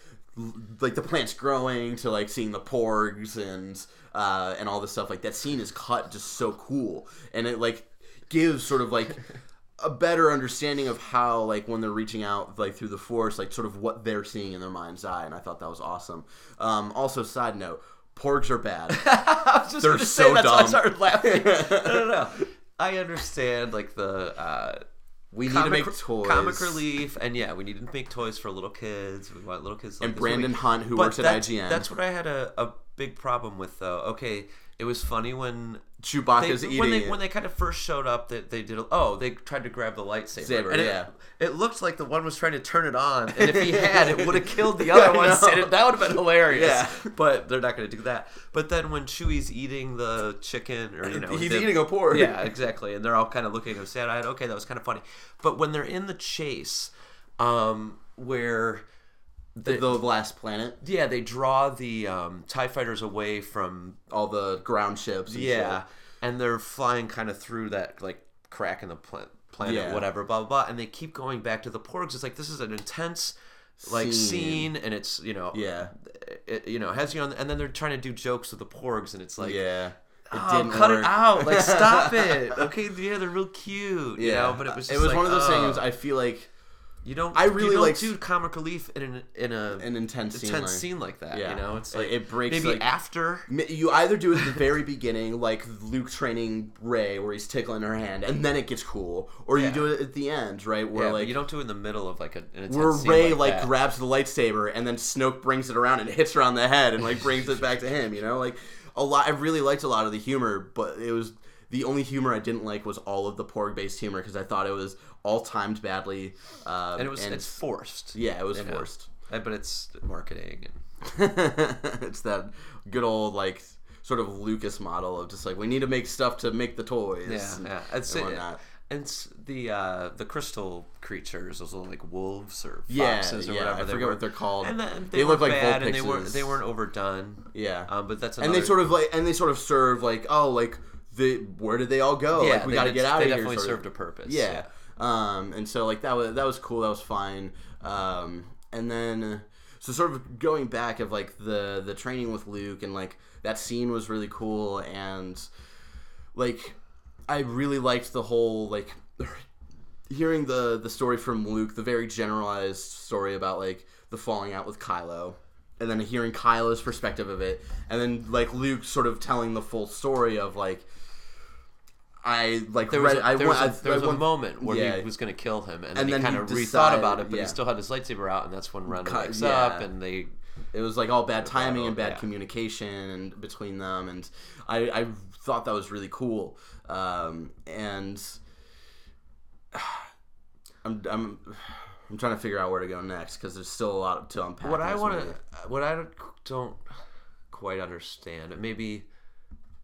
like the plants growing to like seeing the porgs and uh and all this stuff like that scene is cut just so cool and it like gives sort of like a better understanding of how like when they're reaching out like through the force like sort of what they're seeing in their mind's eye and i thought that was awesome um also side note porgs are bad I was just They're so say why I dumb. started laughing. no, no, no. I understand like the uh, we need comic, to make toys comic relief, and yeah, we need to make toys for little kids. We want little kids. to like And Brandon movie. Hunt, who But works at IGN. That's what I had a, a big problem with, though. Okay, it was funny when Chewbacca's they, eating when they it. when they kind of first showed up, they, they did. Oh, they tried to grab the lightsaber. Saber, and yeah. it looked like the one was trying to turn it on, and if he had, it would have killed the other one. it- that would have been hilarious. Yeah. but they're not going to do that. But then when Chewie's eating the chicken, or you know, He's eating a porg. Yeah, exactly. And they're all kind of looking at him sad eyed. Okay, that was kind of funny. But when they're in the chase, um, where the, the last planet, yeah, they draw the um, Tie fighters away from all the ground ships. And yeah, shit. and they're flying kind of through that like crack in the pla- planet, Yeah. whatever, blah, blah blah, and they keep going back to the porgs. It's like this is an intense like Scene. scene, and it's you know Yeah. it, you know has you on, and then they're trying to do jokes with the porgs, and it's like yeah. It Oh, didn't cut work. it out! Like, stop it! Okay, yeah, they're real cute, you know. But it was it was like, one of those oh, things. I feel like you don't. I really you don't liked- do comic relief in an in a an intense scene. intense like- scene like that. Yeah. You know, it's It- like it breaks, maybe like- after. You either do it at the very beginning, like Luke training Rey, where he's tickling her hand, and then it gets cool, or you do it at the end, right, where Yeah, like you don't do it in the middle of like a, an intense where scene Rey like, like that. grabs the lightsaber and then Snoke brings it around and hits her on the head and like brings it back to him. You know, like a lot. I really liked a lot of the humor, but it was the only humor I didn't like was all of the porg based humor because I thought it was all timed badly. Um, and it was it's forced. yeah, it was know. forced. Uh, but it's marketing and it's that good old like sort of Lucas model of just like we need to make stuff to make the toys. yeah, and, yeah. It's and whatnot. and the uh, the crystal creatures, those little like wolves or Yeah, or yeah, whatever. I they forget were. what they're called. And then they, They look like bad, and they weren't they weren't overdone. Yeah. Um, but that's and another, they sort of like and they sort of serve like oh like the where did they all go? yeah like we got to get out of here. They definitely sort of. served a purpose. Yeah. Um, and so like that was that was cool. That was fine. Um, and then so sort of going back of like the the training with Luke and like that scene was really cool and like I really liked the whole like hearing the the story from Luke, the very generalized story about like the falling out with Kylo. And then hearing Kylo's perspective of it, and then like Luke sort of telling the full story of like, I like There was, read. a, I there was, a, I- there was I a moment where yeah. he was going to kill him, and, And then he kind of rethought about it, but yeah. he still had his lightsaber out, and that's when Ren Ki- wakes yeah. up, and they It was like all bad timing and bad communication and between them, and I, I thought that was really cool. Um, and I'm, I'm I'm trying to figure out where to go next because there's still a lot to unpack. what I want to, what I don't- don't quite understand, maybe,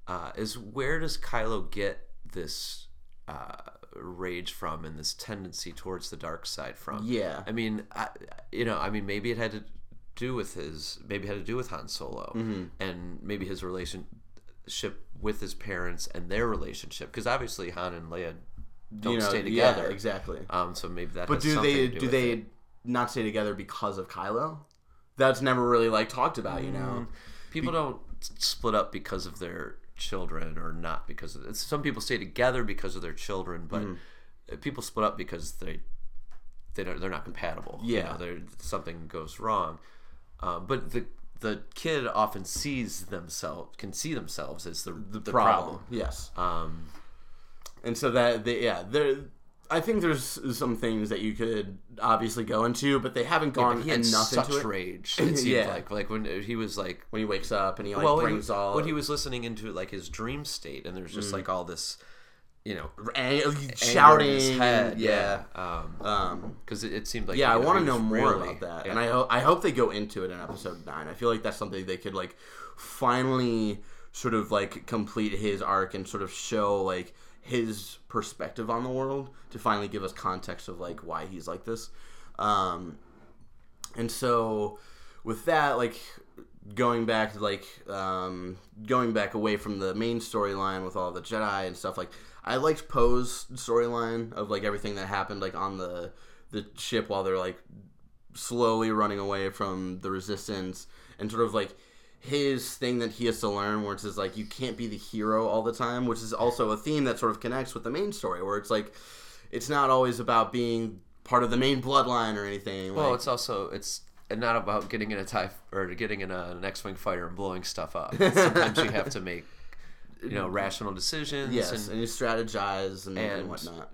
uh, is where does Kylo get this uh, rage from and this tendency towards the dark side from? Yeah. I mean, I, you know, I mean, maybe it had to do with his, maybe it had to do with Han Solo, Mm-hmm. and maybe his relationship with his parents and their relationship, because obviously Han and Leia don't You know, stay yeah, together. exactly. Um, so maybe that. But has do something they to do do they it. not stay together because of Kylo? That's never really like talked about, you know. People don't split up because of their children or not because of some people stay together because of their children, but Mm-hmm. people split up because they they don't they're not compatible. you Yeah. know, they're, something goes wrong. Um, but the the kid often sees themselves can see themselves as the the, problem. Yes. Um, and so that they, yeah there i think there's some things that you could obviously go into but they haven't gone he had enough such into it rage. It seemed Yeah. like like when he was like when he wakes up and he like well, when he- brings all when he was listening into like his dream state, and there's Mm. just like all this, you know, in shouting his head, yeah Um, um because it, it seemed like yeah, I want to know more really- about that, yeah. and I hope I hope they go into it in episode nine. I feel like that's something they could like finally sort of like complete his arc and sort of show like his perspective on the world to finally give us context of like why he's like this. Um, and so with that, like going back like um, going back away from the main storyline with all the Jedi and stuff, like I liked Poe's storyline of like everything that happened like on the the ship while they're like slowly running away from the resistance and sort of like his thing that he has to learn where it's just like you can't be the hero all the time which is also a theme that sort of connects with the main story where it's like it's not always about being part of the main bloodline or anything Well, like, it's also it's not about getting in a tie or getting in a, an X-wing fighter and blowing stuff up. Sometimes you have to make you know rational decisions. yes and, and you strategize and, and, and whatnot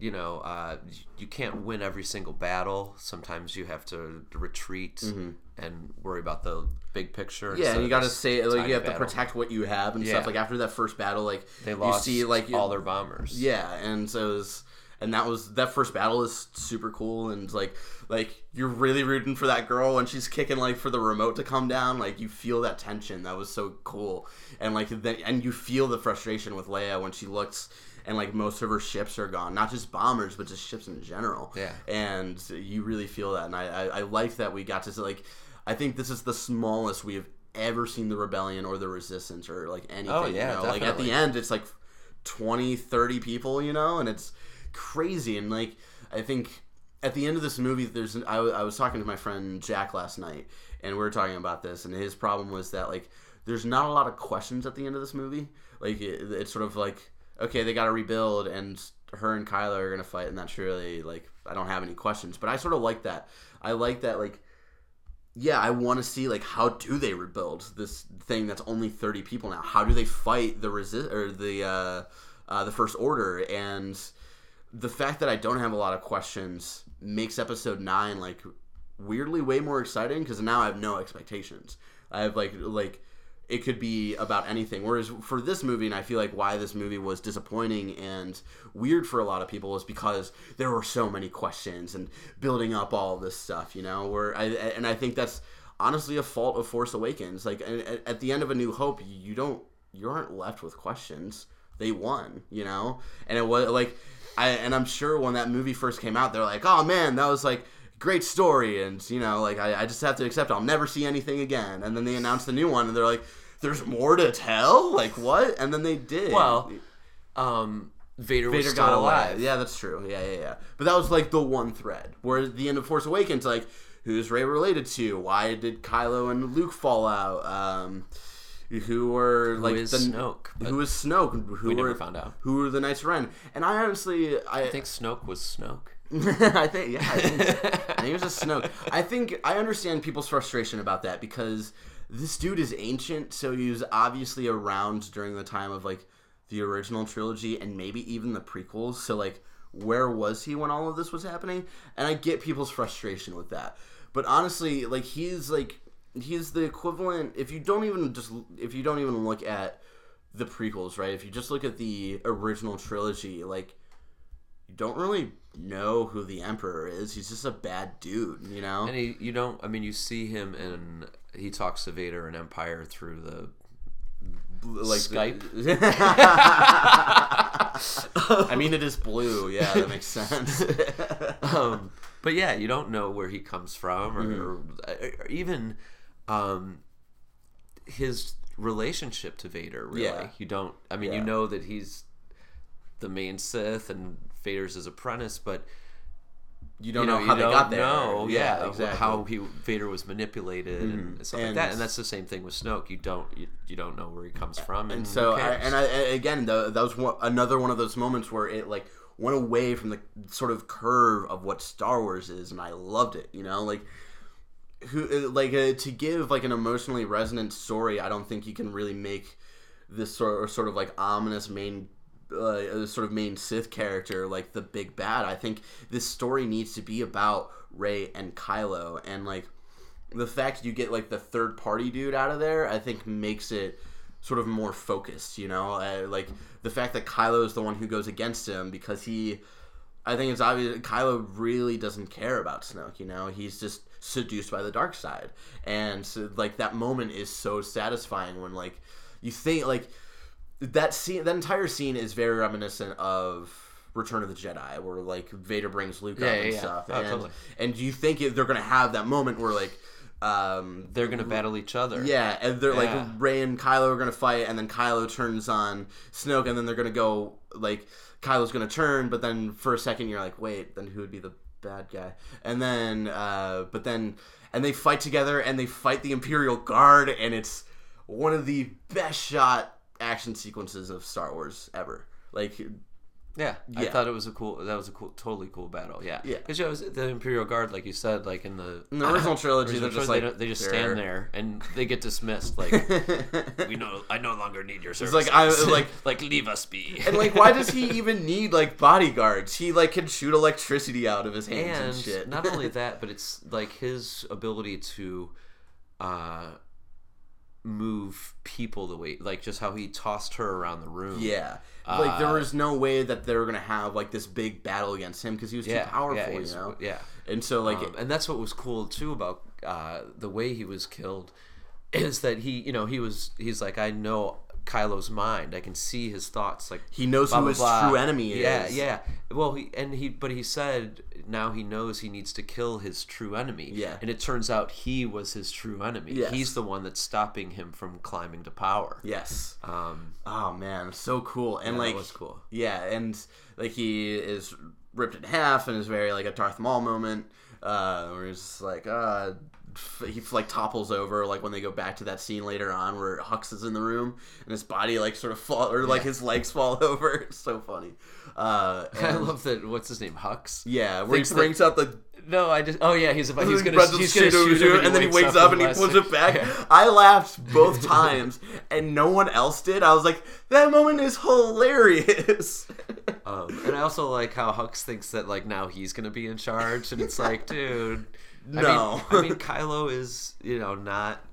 you know, uh, you can't win every single battle. Sometimes you have to retreat Mm-hmm. And worry about the big picture. Yeah, and you got to say like you have to protect what you have and Yeah. stuff. Like after that first battle, like They lost you see like all their bombers. Yeah, and so it was, and that was that first battle is super cool, and like like you're really rooting for that girl when she's kicking like for the remote to come down. Like you feel that tension. That was so cool, and like then and you feel the frustration with Leia when she looks. And like most of her ships are gone, not just bombers, but just ships in general. Yeah. and you really feel that, and I I, I like that we got to like, I think this is the smallest we have ever seen the rebellion or the resistance or like anything. Oh, yeah, you know? like at the end, it's like 20, 30 people, you know, and it's crazy. And like, I think at the end of this movie, there's, I, I was talking to my friend Jack last night, and we were talking about this, and his problem was that like, there's not a lot of questions at the end of this movie. Like, it, it's sort of like, okay, they got to rebuild, and her and Kylo are gonna fight, and that's really like, I don't have any questions. But I sort of like that. I like that like yeah, I want to see like how do they rebuild this thing that's only thirty people now? How do they fight the resist or the uh, uh, the first order? And the fact that I don't have a lot of questions makes episode nine like weirdly way more exciting because now I have no expectations. I have like like it could be about anything. Whereas for this movie, and I feel like why this movie was disappointing and weird for a lot of people is because there were so many questions and building up all this stuff, you know. Where I and I think that's honestly a fault of Force Awakens. Like at, the end of A New Hope, you don't you aren't left with questions. They won, you know, and it was like I and I'm sure when that movie first came out, they're like, oh man, that was like great story and you know like I, I just have to accept i'll never see anything again and then they announced the new one and they're like there's more to tell like what and then they did Well, um, Vader, was Vader still got alive. away. Yeah, that's true. Yeah, yeah, yeah. But that was like the one thread. Where the end of Force Awakens, like, who's Rey related to? Why did Kylo and Luke fall out? Um, who were like the Snoke? Who was Snoke? Who we were, never found out. Who were the Knights of Ren? And I honestly, I, I think Snoke was Snoke. I think yeah, I think, I think it was a Snoke. I think I understand people's frustration about that because this dude is ancient, so he was obviously around during the time of like the original trilogy and maybe even the prequels. So like, where was he when all of this was happening? And I get people's frustration with that. But honestly, like he's like he's the equivalent. If you don't even just if you don't even look at the prequels, right? If you just look at the original trilogy, like you don't really know who the emperor is. He's just a bad dude, you know. And he, you don't. I mean, you see him and he talks to Vader and Empire through the like Skype. I mean, it is blue. Yeah, that makes sense. um, but yeah, you don't know where he comes from, or, Mm-hmm. or even um, his relationship to Vader. Really, Yeah. you don't. I mean, you know that he's the main Sith and Vader's his apprentice, but you don't you know, know how they got there. know, yeah, exactly. Mm-hmm. how he Vader was manipulated and stuff like that. And that's the same thing with Snoke. You don't you, you don't know where he comes from, and, And so, I, and I, again, the, that was one, another one of those moments where it like went away from the sort of curve of what Star Wars is, and I loved it. You know, like who like uh, to give like an emotionally resonant story. I don't think you can really make this sort of, sort of like ominous main. Uh, sort of main Sith character, like the big bad. I think this story needs to be about Rey and Kylo, and like the fact you get like the third party dude out of there, I think makes it sort of more focused. You know, uh, like the fact that Kylo is the one who goes against him because he, I think it's obvious Kylo really doesn't care about Snoke. You know, he's just seduced by the dark side, and so, like that moment is so satisfying when like you think like that scene, that entire scene is very reminiscent of. Return of the Jedi, where like Vader brings Luke Yeah, up yeah, and yeah. stuff, Oh, and totally. and do you think they're gonna have that moment where like um they're gonna battle each other. yeah and they're Yeah. like Rey and kylo are gonna fight and then kylo turns on snoke and then they're gonna go like kylo's gonna turn but then for a second you're like wait then who would be the bad guy and then uh but then and they fight together and they fight the imperial guard and it's one of the best shot action sequences of star wars ever like Yeah, I thought it was a cool. That was a cool, totally cool battle. Yeah, Yeah. Because you know, the Imperial Guard, like you said, like in the in the original trilogy original they're just like they, they just stand there and they get dismissed. Like we know, I no longer need your services. like, I- like- like leave us be. And like, why does he even need like bodyguards? He like can shoot electricity out of his hands and, and shit. not only that, but it's like his ability to uh, move people the way, like just how he tossed her around the room. Yeah, like there Uh, was no way that they were gonna have like this big battle against him because he was yeah, too powerful, yeah, you know. yeah. And so like Um, and that's what was cool too about uh, the way he was killed is that he, you know, he was he's like I know Kylo's mind. I can see his thoughts. Like he knows blah, who blah, his blah. true enemy yeah, is. Yeah, yeah. Well, he and he, but he said now he knows he needs to kill his true enemy. Yeah. And it turns out he was his true enemy. Yes. He's the one that's stopping him from climbing to power. Yes. Um, Oh man, so cool. And that like was cool. Yeah, and like he is ripped in half and is very like a Darth Maul moment, uh, where he's just like, uh, he like topples over like when they go back to that scene later on where Hux is in the room and his body like sort of fall or like Yeah. his legs fall over. It's so funny. Uh, I love that. What's his name? Hux. Yeah, where he Thinks that- out the No, I just. Oh yeah, he's about. He's gonna. He's gonna shoot shoot him, and then he wakes up and he pulls it back. Yeah. I laughed both times, and no one else did. I was like, that moment is hilarious. Um, and I also like how Hux thinks that like now he's gonna be in charge, and it's like, dude, I No. mean, I mean, Kylo is you know not.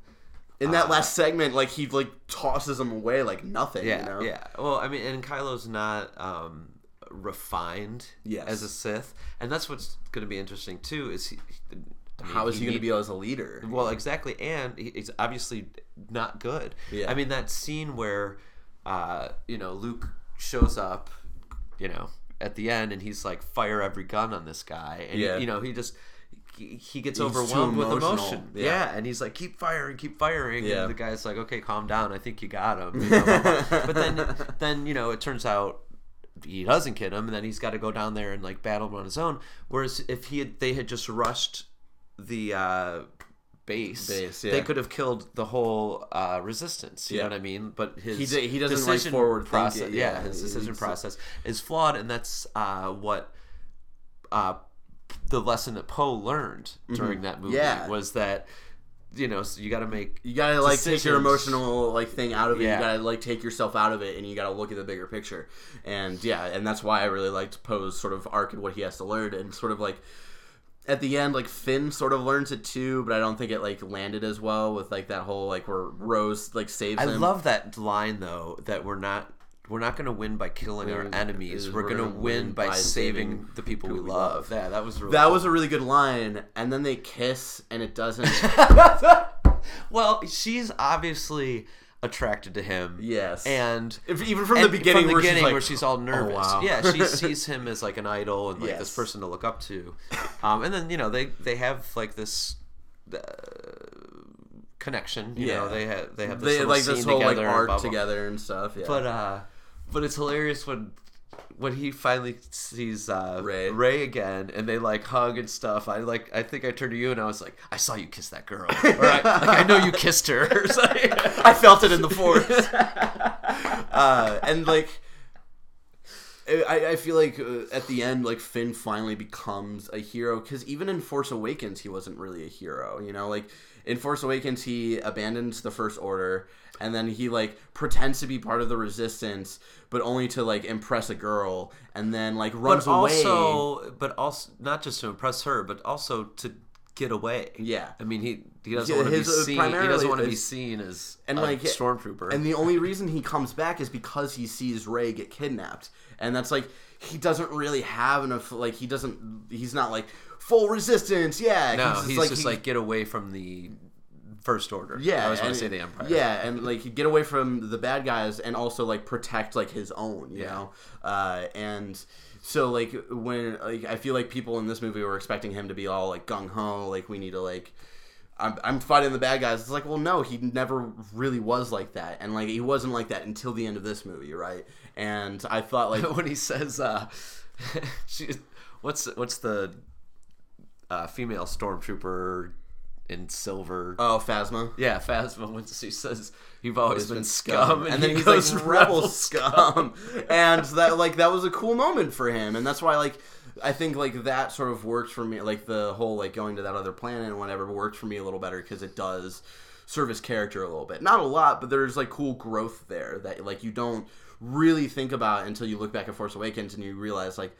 In that Uh, last segment, like he like tosses him away like nothing. Yeah, you know? yeah. Well, I mean, and Kylo's not um, refined Yes. as a Sith, and that's what's gonna be interesting too. Is he? I mean, How is he, going to be as a leader? Well, exactly, and he's obviously not good. Yeah. I mean, that scene where, uh, you know, Luke shows up, you know, at the end, and he's like, "Fire every gun on this guy," and Yeah. you know, he just he, he gets He's overwhelmed with emotion. Yeah. Yeah. and he's like, "Keep firing, keep firing," Yeah. and the guy's like, "Okay, calm down. I think you got him." you know, but then, then you know, it turns out he doesn't get him, and then he's got to go down there and like battle him on his own. Whereas if he had, they had just rushed the uh, base, Base, they could have killed the whole uh, resistance. You Yeah. know what I mean? But his He d- he doesn't, like, decision forward process, it, yeah, yeah. his decision process is flawed, and that's uh, what uh, the lesson that Poe learned during that movie Mm-hmm. Yeah. was that you know so you got to make You gotta like take your emotional like thing out of it. Yeah. You gotta like take yourself out of it, and you gotta look at the bigger picture. And yeah, and that's why I really liked Poe's sort of arc and what he has to learn, and sort of like at the end, like Finn sort of learns it too, but I don't think it like landed as well with like that whole like where Rose like saves I him. love that line though that we're not we're not going to win by killing our enemies. We're, going to win by, saving the people we love. Yeah, that was really that cool. was a really good line, and then they kiss, and it doesn't. well, she's obviously attracted to him. yes, And if, even from the beginning, from the where, beginning she's like, where she's all nervous. wow. Yeah, she sees him as like an idol and like this person to look up to. Um, and then you know they they have like this uh, connection. You know Yeah. they have they have this they like this whole like together art together and stuff. Yeah, But uh, but it's hilarious when when he finally sees uh, Rey. Rey again, and they like hug and stuff. I like I think I turned to you and I was like, I saw you kiss that girl, or I, like I know you kissed her. I felt it in the force. uh, and like, I, I feel like uh, at the end, like Finn finally becomes a hero because even in Force Awakens, he wasn't really a hero. You know, like in Force Awakens, he abandons the First Order and then he like pretends to be part of the Resistance, but only to like impress a girl, and then like runs but away. also, but also not just to impress her, but also to get away. Yeah. I mean he he doesn't Yeah, want to be uh, seen. He doesn't want to be seen as and, a like, stormtrooper. And the only reason he comes back is because he sees Rey get kidnapped. And that's like he doesn't really have enough like he doesn't he's not like full resistance. Yeah. no, he's, like just he- like get away from the first order. yeah, I was and- to say the empire. Yeah, and like get away from the bad guys and also like protect like his own, you Yeah. know. Uh, and so like when like I feel like people in this movie were expecting him to be all like gung ho, like we need to like. I'm, I'm fighting the bad guys. It's like, well, no, he never really was like that, and like he wasn't like that until the end of this movie, right? And I thought like, when he says, uh, she, "What's what's the uh, female stormtrooper in silver?" oh, Phasma, yeah, Phasma. When she says, "You've always been, been scum," and, then he he's goes, like rebel scum, and that like that was a cool moment for him, and that's why like I think like that sort of worked for me, like the whole like going to that other planet and whatever worked for me a little better because it does serve his character a little bit, not a lot, but there's like cool growth there that like you don't really think about until you look back at Force Awakens and you realize like,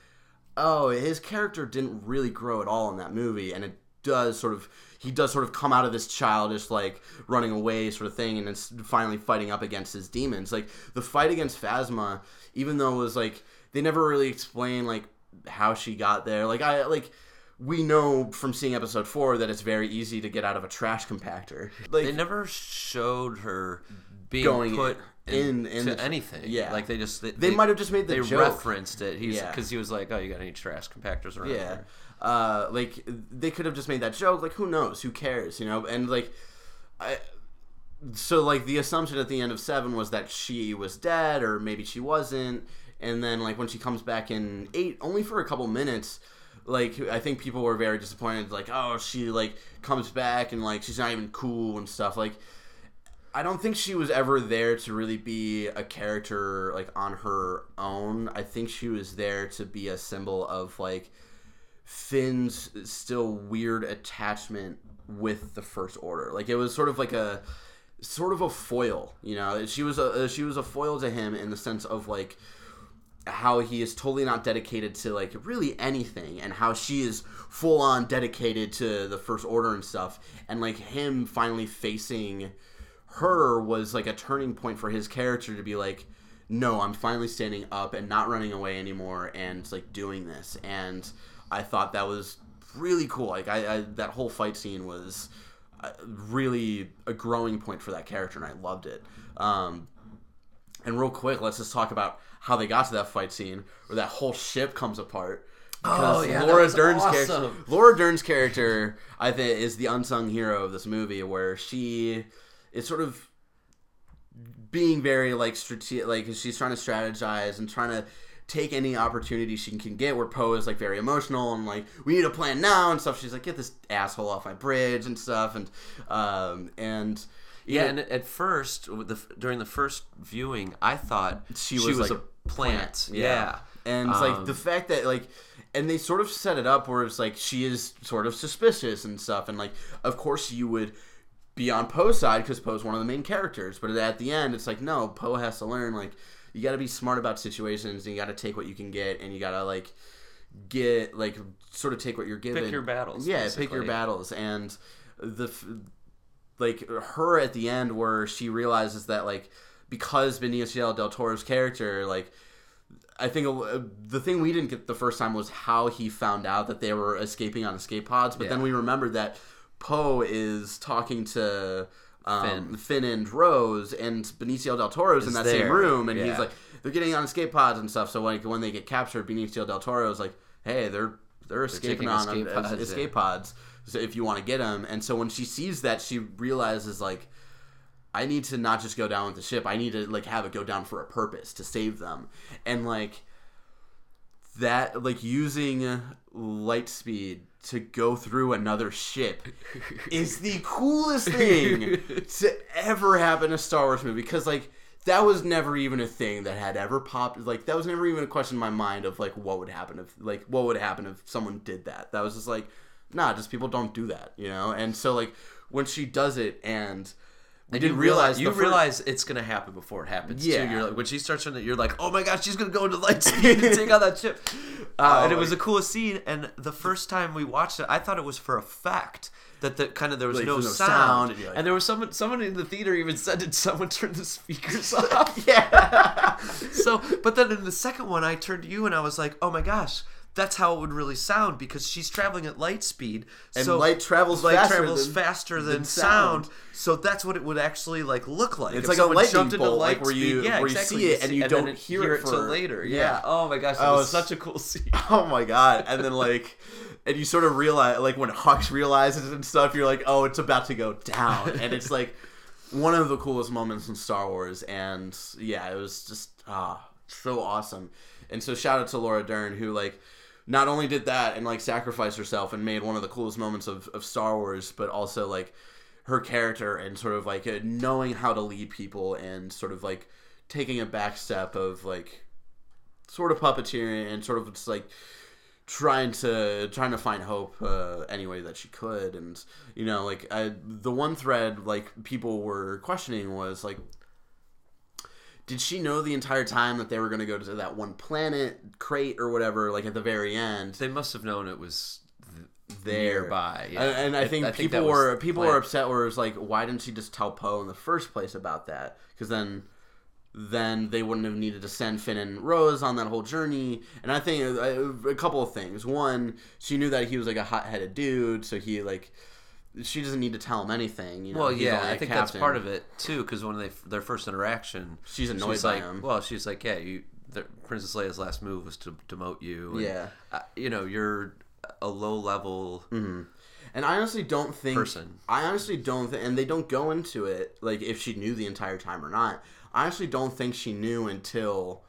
oh, his character didn't really grow at all in that movie, and it does sort of he does sort of come out of this childish like running away sort of thing and it's finally fighting up against his demons like the fight against phasma even though it was like they never really explain like how she got there like i like we know from seeing episode four that it's very easy to get out of a trash compactor like They never showed her being Going put in- in, in to the- anything. yeah. like they just they, They might have just made the they joke. referenced it. He's Yeah. because he was like, "Oh, you got any trash compactors around?" Yeah. here?" Uh, like they could have just made that joke. Like who knows? Who cares? You know? And like, I. So like the assumption at the end of seven was that she was dead, or maybe she wasn't. And then like when she comes back in eight, only for a couple minutes. Like I think people were very disappointed. Like oh she like comes back and like she's not even cool and stuff. Like I don't think she was ever there to really be a character like on her own. I think she was there to be a symbol of like Finn's still weird attachment with the First Order. Like it was sort of like a sort of a foil, you know. She was a uh, she was a foil to him in the sense of like how he is totally not dedicated to like really anything and how she is full on dedicated to the first order and stuff and like him finally facing her was like a turning point for his character to be like no i'm finally standing up and not running away anymore and like doing this and i thought that was really cool like i, I that whole fight scene was uh, really a growing point for that character and i loved it um, and real quick, let's just talk about how they got to that fight scene where that whole ship comes apart. Oh, Because yeah, that Laura Dern's awesome. character, Laura Dern's character, I think, is the unsung hero of this movie, where she is sort of being very like strategic, like she's trying to strategize and trying to take any opportunity she can get. Where Poe is like very emotional and like we need a plan now and stuff. She's like, get this asshole off my bridge and stuff, and um and Yeah, and at first, the, during the first viewing, I thought She she was was, like a plant. Yeah. And it's like Um, the fact that like and they sort of set it up where it's like she is sort of suspicious and stuff and like of course you would be on Poe's side because Poe's one of the main characters but at the end it's like no Poe has to learn like you got to be smart about situations and you got to take what you can get and you got to like get like sort of take what you're given. Pick your battles, yeah pick your battles and the like her at the end where she realizes that like because Benicio del Toro's character like I think uh, the thing we didn't get the first time was how he found out that they were escaping on escape pods but then we remembered that Poe is talking to um, Finn. Finn. and Rose and Benicio del Toro's in Is that same room and he's like they're getting on escape pods and stuff so like when they get captured Benicio del Toro is like hey they're they're escaping taking on escape escape pods, pods, yeah. escape pods so if you want to get them and so when she sees that she realizes like I need to not just go down with the ship. I need to like have it go down for a purpose to save them. And like that like using light speed to go through another ship is the coolest thing to ever happen in a Star Wars movie because like that was never even a thing that had ever popped like that was never even a question in my mind of like what would happen if like what would happen if someone did that. That was just like nah, just people don't do that, you know? And so like when she does it and we And didn't you realize realize you the fir- realize it's gonna happen before it happens Yeah. too. You're like when she starts running, you're like, oh my gosh, she's gonna go into light speed and take out that ship. Uh, Oh, and it was the coolest scene. And the first time we watched it, I thought it was for effect that the kind of there was Like, no, no sound. sound, and like- and there was someone someone in the theater even said, "Did someone turn the speakers off?" yeah. so, but then in the second one, I turned to you and I was like, "Oh my gosh, that's how it would really sound because she's traveling at light speed, And so light travels light faster travels than- faster than, than sound. sound. So that's what it would actually like look like. It's if like a lightning bolt, light like, where you- speed. yeah, where you exactly. see it and you then don't it- hear it till later. yeah. Yeah. Oh my gosh, that was- such a cool scene. Oh my god! And then like, and you sort of realize like when Hux realizes and stuff, you're like, oh, it's about to go down, and it's like one of the coolest moments in Star Wars. And yeah, it was just ah so awesome. And so shout out to Laura Dern who like not only did that and like sacrificed herself and made one of the coolest moments of, of Star Wars, but also like her character and sort of like uh, knowing how to lead people and sort of like taking a back step of like sort of puppeteering and sort of just like trying to trying to find hope uh, any way that she could. And you know like I, the one thread like people were questioning was like did she know the entire time that they were going to go to that one planet Crait or whatever like at the very end They must have known it was th- there Nearby, yeah. And, and I I- think I think people was were people were upset. Where it was like, why didn't she just tell Poe in the first place about that? Because then then they wouldn't have needed to send Finn and Rose on that whole journey. And I think uh, a couple of things. One, she knew that he was like a hot-headed dude, so he like she doesn't need to tell him anything. You know, Well, yeah, I think captain. that's part of it too. Because when they their first interaction, She's annoyed she's by like, him. Well, she's like, yeah, you. The, Princess Leia's last move was to demote you. and, Yeah. uh, you know, you're a low level. And I honestly don't think Person. I honestly don't think, and they don't go into it like if she knew the entire time or not. I honestly don't think she knew until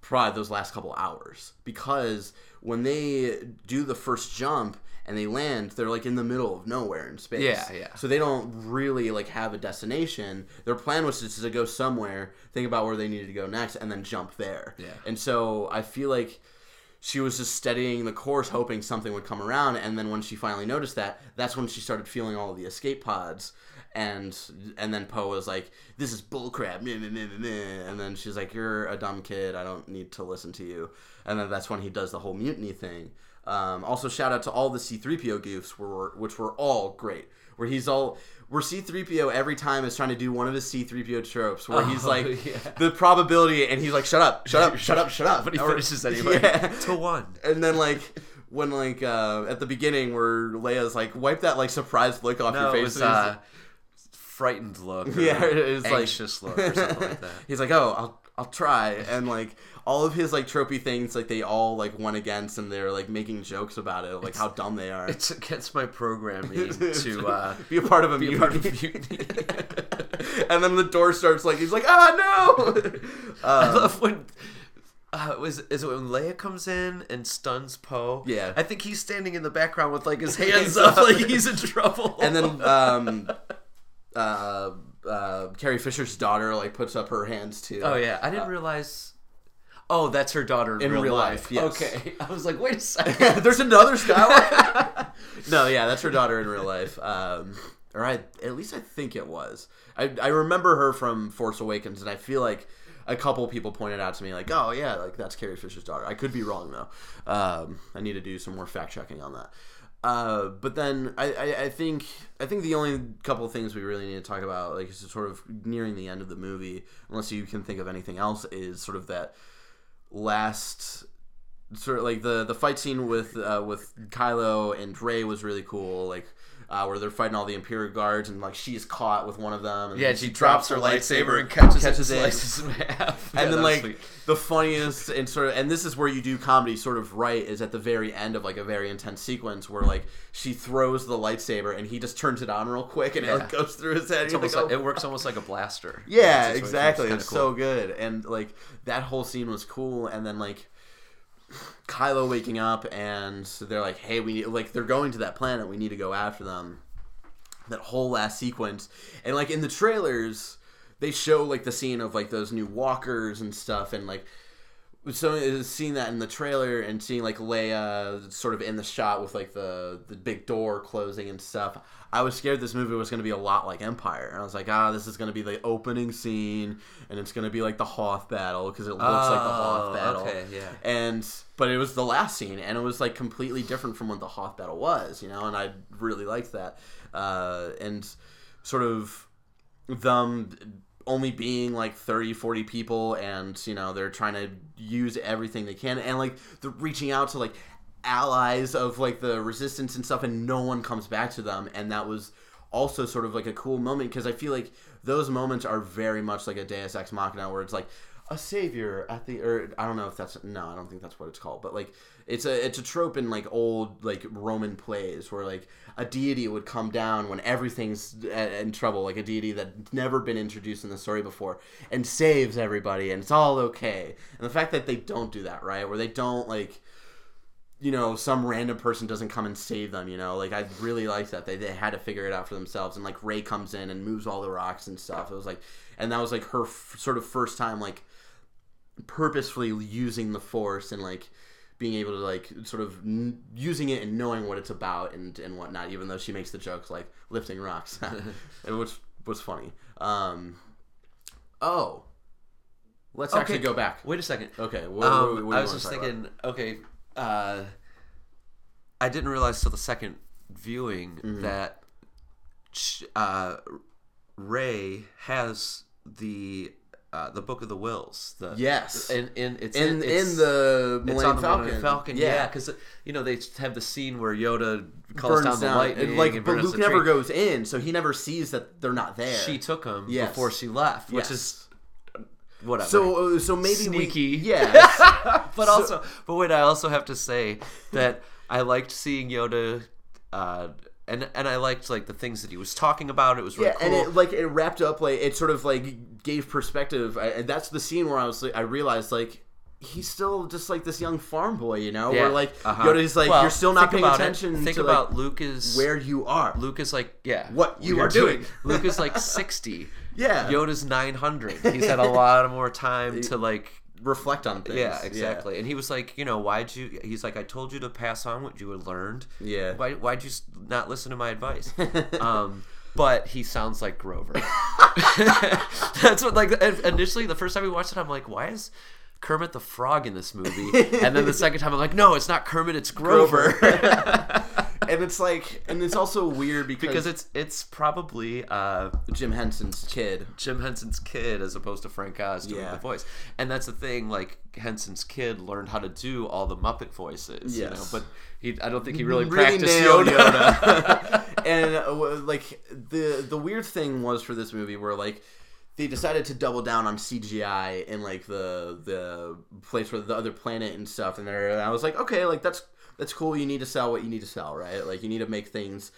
probably those last couple hours because when they do the first jump and they land, they're like in the middle of nowhere in space. Yeah, yeah. So they don't really like have a destination. Their plan was just to go somewhere, think about where they needed to go next, and then jump there. Yeah. And so I feel like she was just steadying the course, hoping something would come around. And then when she finally noticed that, that's when she started feeling all the escape pods. And and then Poe was like, "This is bullcrap," and then she's like, "You're a dumb kid. I don't need to listen to you." And then that's when he does the whole mutiny thing. Um, also, shout out to all the C-3PO goofs, were, which were all great. Where he's all, where C-3PO every time is trying to do one of his C-3PO tropes, where he's Oh, like yeah. the probability, and he's like, "Shut up, shut up, shut up, shut up." But he Or- finishes anyway. Yeah. To one. And then like when like uh, at the beginning where Leia's like wipe that like surprised look off No, your it face. was and he's uh, frightened look. Or Yeah, it was like- anxious look or something like that. He's like, oh, I'll I'll try, and like all of his like tropey things, like they all like went against, and they're like making jokes about it, like how dumb they are. It's against my programming to uh, be a part of a be a mutiny. part of mutiny. and then the door starts like he's like, ah no. I Um, love when. Uh, was is it when Leia comes in and stuns Poe? Yeah. I think he's standing in the background with like his hands up, like he's in trouble. and then um, uh, uh, Carrie Fisher's daughter like puts up her hands too. oh yeah, I didn't realize. Oh, that's her daughter in, In real, real life. life, yes. Okay, I was like, wait a second. There's another Skywalker. no, yeah, that's her daughter in real life. Um, or I, at least I think it was. I, I remember her from Force Awakens, and I feel like a couple people pointed out to me like, "Oh yeah, like that's Carrie Fisher's daughter." I could be wrong though. Um, I need to do some more fact checking on that. Uh, but then I, I, I think I think the only couple of things we really need to talk about, like is sort of nearing the end of the movie, unless you can think of anything else, is sort of that last sort of like the the fight scene with uh, with Kylo and Rey was really cool. Like uh, where they're fighting all the Imperial guards and like she's caught with one of them. And yeah, she drops her lightsaber and catches, catches it, it. and slices in half. Yeah, And then like sweet. the funniest and sort of and this is where you do comedy sort of right is at the very end of like a very intense sequence where like she throws the lightsaber and he just turns it on real quick and it like goes through his head. It's like, like, "Oh, it works almost like a blaster. yeah, exactly. kinda It's cool. so good, and like that whole scene was cool. And then like Kylo waking up, and they're like, "Hey, we need like they're going to that planet. We need to go after them." That whole last sequence, and like in the trailers, they show like the scene of like those new walkers and stuff, and like so uh, seeing that in the trailer and seeing like Leia sort of in the shot with like the the big door closing and stuff, I was scared this movie was going to be a lot like Empire, and I was like, ah, this is going to be the opening scene, and it's going to be like the Hoth battle because it looks like the Hoth Oh, battle. okay, yeah. And but it was the last scene, and it was like completely different from what the Hoth battle was, you know, and I really liked that, uh, and sort of them only being like 30 40 people and you know they're trying to use everything they can and like they're reaching out to like allies of like the resistance and stuff and no one comes back to them and that was also sort of like a cool moment because i feel like those moments are very much like a deus ex machina where it's like a savior at the or i don't know if that's no i don't think that's what it's called but like it's a it's a trope in like old like roman plays where like a deity would come down when everything's in trouble like a deity that's never been introduced in the story before and saves everybody and it's all okay. And the fact that they don't do that right where they don't like you know some random person doesn't come and save them you know like i really like that. They, they had to figure it out for themselves and like Rey comes in and moves all the rocks and stuff. It was like and that was like her f- sort of first time like purposefully using the force and like being able to like sort of n- using it and knowing what it's about and and whatnot even though she makes the jokes like lifting rocks it was was funny um oh let's actually go back Wait a second. okay what, Um, what- what I was just talk about? thinking. Okay, uh, I didn't realize till the second viewing Mm-hmm. that uh, Rey has the uh, the Book of the Whills. The, Yes. in in it's in it's, in the it's Millennium on the Falcon. Falcon, yeah, because you know they have the scene where Yoda calls burns down the down. lightning, And, like, and but Luke the never tree. goes in, so he never sees that they're not there. She took him Yes. before she left, which Yes. is whatever. so uh, so maybe Sneaky. We, yes. but also, but wait, I also have to say that I liked seeing Yoda, uh, and and I liked like the things that he was talking about. It was really Yeah, cool. and it like it wrapped up like it sort of like gave perspective. I, and that's the scene where I was like, I realized like he's still just like this young farm boy, you know, Yeah, where like uh-huh. Yoda's like Well, you're still not paying about it. attention Think to about like, Luke is where you are. Luke is like yeah What you are doing. Luke is like sixty. Yeah. Yoda's nine hundred. He's had a lot of more time to like Reflect on things. Yeah, exactly. And he was like, you know, why'd you? He's like, I told you to pass on what you had learned. Yeah. Why? Why'd you not listen to my advice? um, but he sounds like Grover. That's what. Like initially, the first time we watched it, I'm like, why is Kermit the Frog in this movie? And then the second time, I'm like, no, it's not Kermit, it's Grover. and it's like, and it's also weird because, because it's it's probably uh, Jim Henson's kid. Jim Henson's kid as opposed to Frank Oz doing Yeah. the voice. And that's the thing, like Henson's kid learned how to do all the Muppet voices, you know, Yes. but he I don't think he really, practiced nailed Yoda. Yoda. and uh, w- like the the weird thing was for this movie where like they decided to double down on CGI in like the the place where the other planet and stuff and there and I was like okay like that's that's cool you need to sell what you need to sell right like you need to make things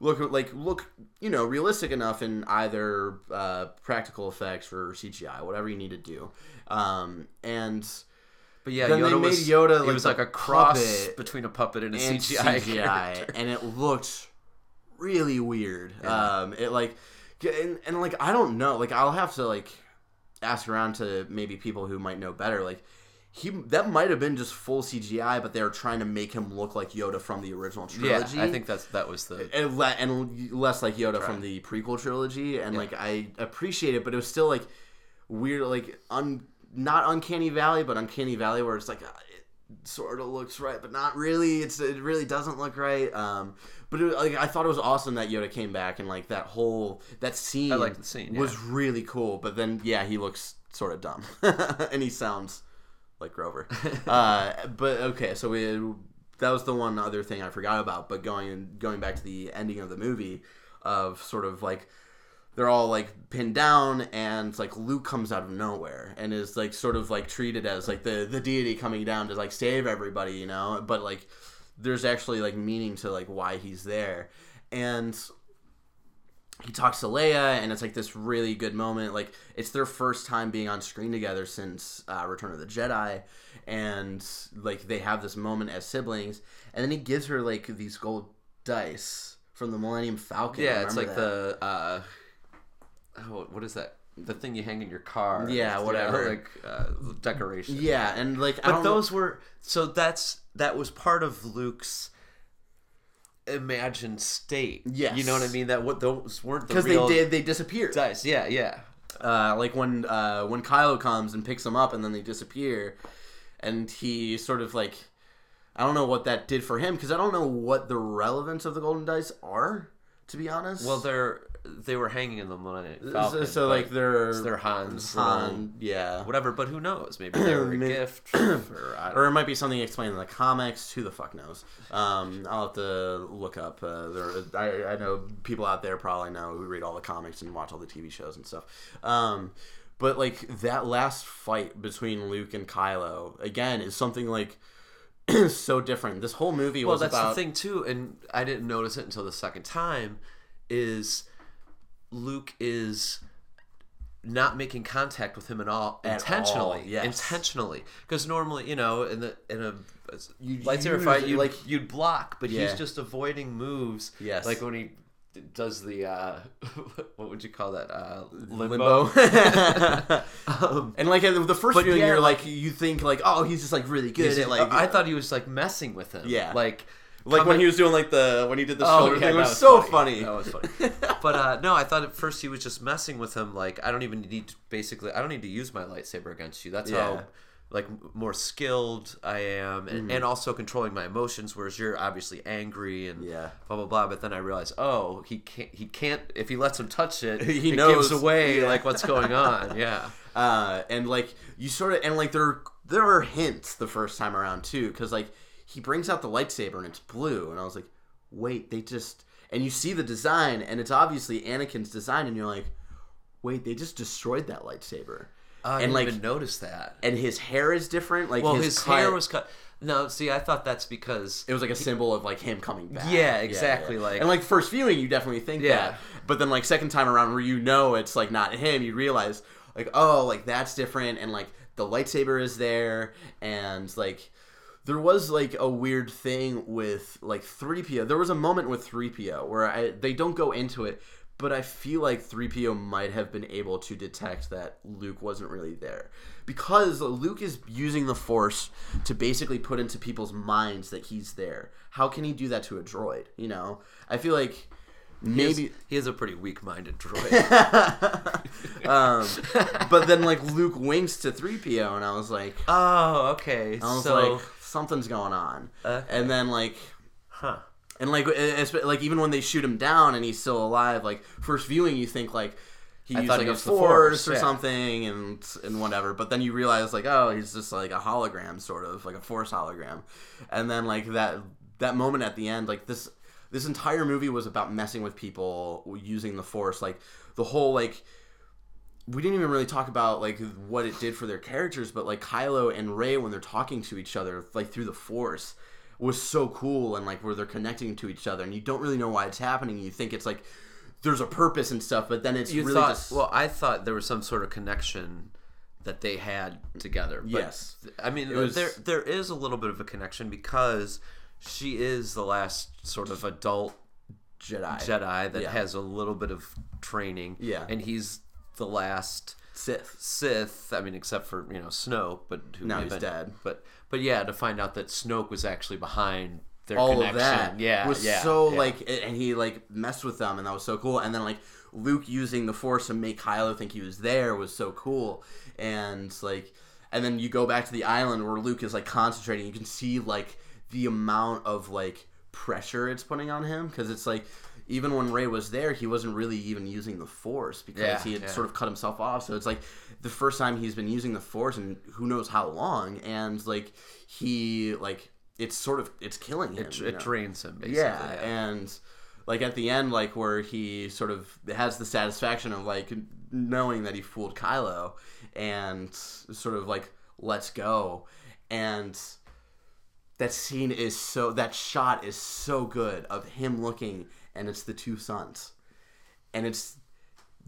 look like look you know realistic enough in either uh, practical effects or CGI whatever you need to do um, and But yeah, Then they Yoda made was Yoda, like, was like a cross between a puppet and a and CGI, CGI, and it looked really weird. Um, it like, and, and like I don't know, like I'll have to like ask around to maybe people who might know better. Like he that might have been just full CGI, but they were trying to make him look like Yoda from the original trilogy. Yeah. I think that's that was the and, le- and less like Yoda from the prequel trilogy, and like I appreciate it, but it was still like weird, like un not uncanny valley, but uncanny valley where it's like uh, it sort of looks right, but not really. It's it really doesn't look right. Um, but it, like I thought it was awesome that Yoda came back and like that whole that scene. I liked the scene, was yeah. really cool. But then yeah, he looks sort of dumb, and he sounds like Grover. uh, but okay, so we that was the one other thing I forgot about. But going going back to the ending of the movie, of sort of like they're all like pinned down, and like Luke comes out of nowhere and is like sort of like treated as like the the deity coming down to like save everybody, you know. But like there's actually like meaning to like why he's there, and he talks to Leia, and it's like this really good moment. Like it's their first time being on screen together since uh, Return of the Jedi, and like they have this moment as siblings. And then he gives her like these gold dice from the Millennium Falcon. yeah. It's like that? the uh, oh, what is that? The thing you hang in your car. Yeah, whatever. like uh, decoration. yeah, and like I But don't know- those were so that's that was part of Luke's imagined state. Yes. you know what I mean. That what those weren't the because they did they disappeared. dice. Yeah, yeah. uh, like when uh, when Kylo comes and picks them up and then they disappear, and he sort of like I don't know what that did for him because I don't know what the relevance of the golden dice are to be honest. Well, they're they were hanging in the Millennium so, Falcon. so, but like they're their Han's Han, yeah. whatever. But who knows? Maybe they were a gift for Or it might be something explained in the comics. Who the fuck knows? Um, I'll have to look up. Uh, there, I, I know people out there probably know who read all the comics and watch all the TV shows and stuff. Um, but like that last fight between Luke and Kylo again is something like so different. This whole movie Well, was that's about the thing too, and I didn't notice it until the second time. Is Luke is not making contact with him at all At intentionally. all, yes. Intentionally, because normally, you know, in the in a You lightsaber fight, you like- you'd block, but Yeah. he's just avoiding moves. Yes. like when he does the uh, what would you call that? Uh, limbo. and like the first viewing, yeah, you're like- like you think like oh he's just like really good at like I thought he was like messing with him. Yeah. like like when he was doing like the when he did the Oh, shoulder yeah, thing it that was, so funny. funny. That was funny. but uh, no, I thought at first he was just messing with him. Like I don't even need to basically. I don't need to use my lightsaber against you. That's Yeah. how like more skilled I am, and, Mm-hmm. and also controlling my emotions. Whereas you're obviously angry and Yeah. blah blah blah. But then I realize, oh, he can't. He can't. If he lets him touch it, He it knows. gives away Yeah. like what's going on. Yeah. uh, and like you sort of and like there there are hints the first time around too because like he brings out the lightsaber and it's blue and i was like wait they just and you see the design and it's obviously anakin's design and you're like wait they just destroyed that lightsaber I and didn't like even notice that. and his hair is different like Well, his, his, cut- hair was cut. No, see, I thought that's because it was like a symbol of like him coming back Yeah, exactly, like- and like first viewing you definitely think Yeah. that but then like second time around where you know it's like not him you realize like oh like that's different and like the lightsaber is there and like there was like a weird thing with like 3PO. There was a moment with 3PO where I they don't go into it, but I feel like 3PO might have been able to detect that Luke wasn't really there. Because Luke is using the Force to basically put into people's minds that he's there. How can he do that to a droid, you know? I feel like he is- maybe he is a pretty weak-minded droid. um, but then like Luke winks to 3PO and I was like oh, okay. I was so, like something's going on. Okay. And then like huh? And like, it's, like even when they shoot him down and he's still alive, like first viewing, you think like he I used like he a force, Force, or yeah. something, and and whatever. But then you realize like, oh, he's just like a hologram, sort of like a force hologram. And then like that that moment at the end, like this this entire movie was about messing with people using the force. Like the whole like we didn't even really talk about like what it did for their characters, but like Kylo and Rey when they're talking to each other like through the Force was so cool and like where they're connecting to each other and you don't really know why it's happening. You think it's like there's a purpose and stuff, but then it's You really thought? just Well, I thought there was some sort of connection that they had together. But, Yes. I mean, was- there there is a little bit of a connection because she is the last sort of adult Jedi, Jedi that Yeah. has a little bit of training. Yeah. and he's the last Sith. Sith. I mean, except for you know Snoke, but who Now he's dead. But but yeah, to find out that Snoke was actually behind their all connection. of that yeah, was yeah, so yeah. like and he like messed with them and that was so cool and then like luke using the force to make kylo think he was there was so cool and like and then you go back to the island where luke is like concentrating you can see like the amount of like pressure it's putting on him because it's like even when Rey was there he wasn't really even using the force because Yeah, he had yeah. sort of cut himself off so it's like the first time he's been using the force and who knows how long and like he like it's sort of it's killing him it, it drains him basically. yeah, and like at the end like where he sort of has the satisfaction of like knowing that he fooled kylo and sort of like lets go and that scene is so that shot is so good of him looking and it's the two suns and it's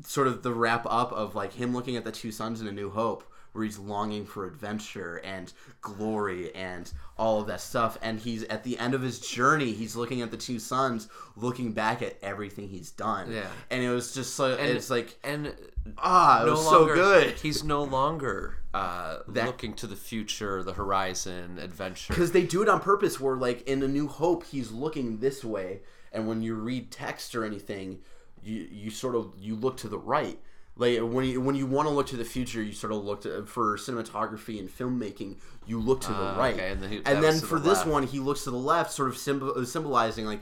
sort of the wrap up of like him looking at the two suns in a new hope where he's longing for adventure and glory and all of that stuff and he's at the end of his journey he's looking at the two suns looking back at everything he's done Yeah. and it was just so And- it's like and ah it no was longer, so good He's no longer uh, That- looking to the future, the horizon, adventure. because they do it on purpose where like in a new hope he's looking this way and when you read text or anything you you sort of you look to the right like when you when you want to look to the future you sort of look to, for cinematography and filmmaking you look to the Ah, right okay, and and then for the this left. one he looks to the left sort of symbol, symbolizing like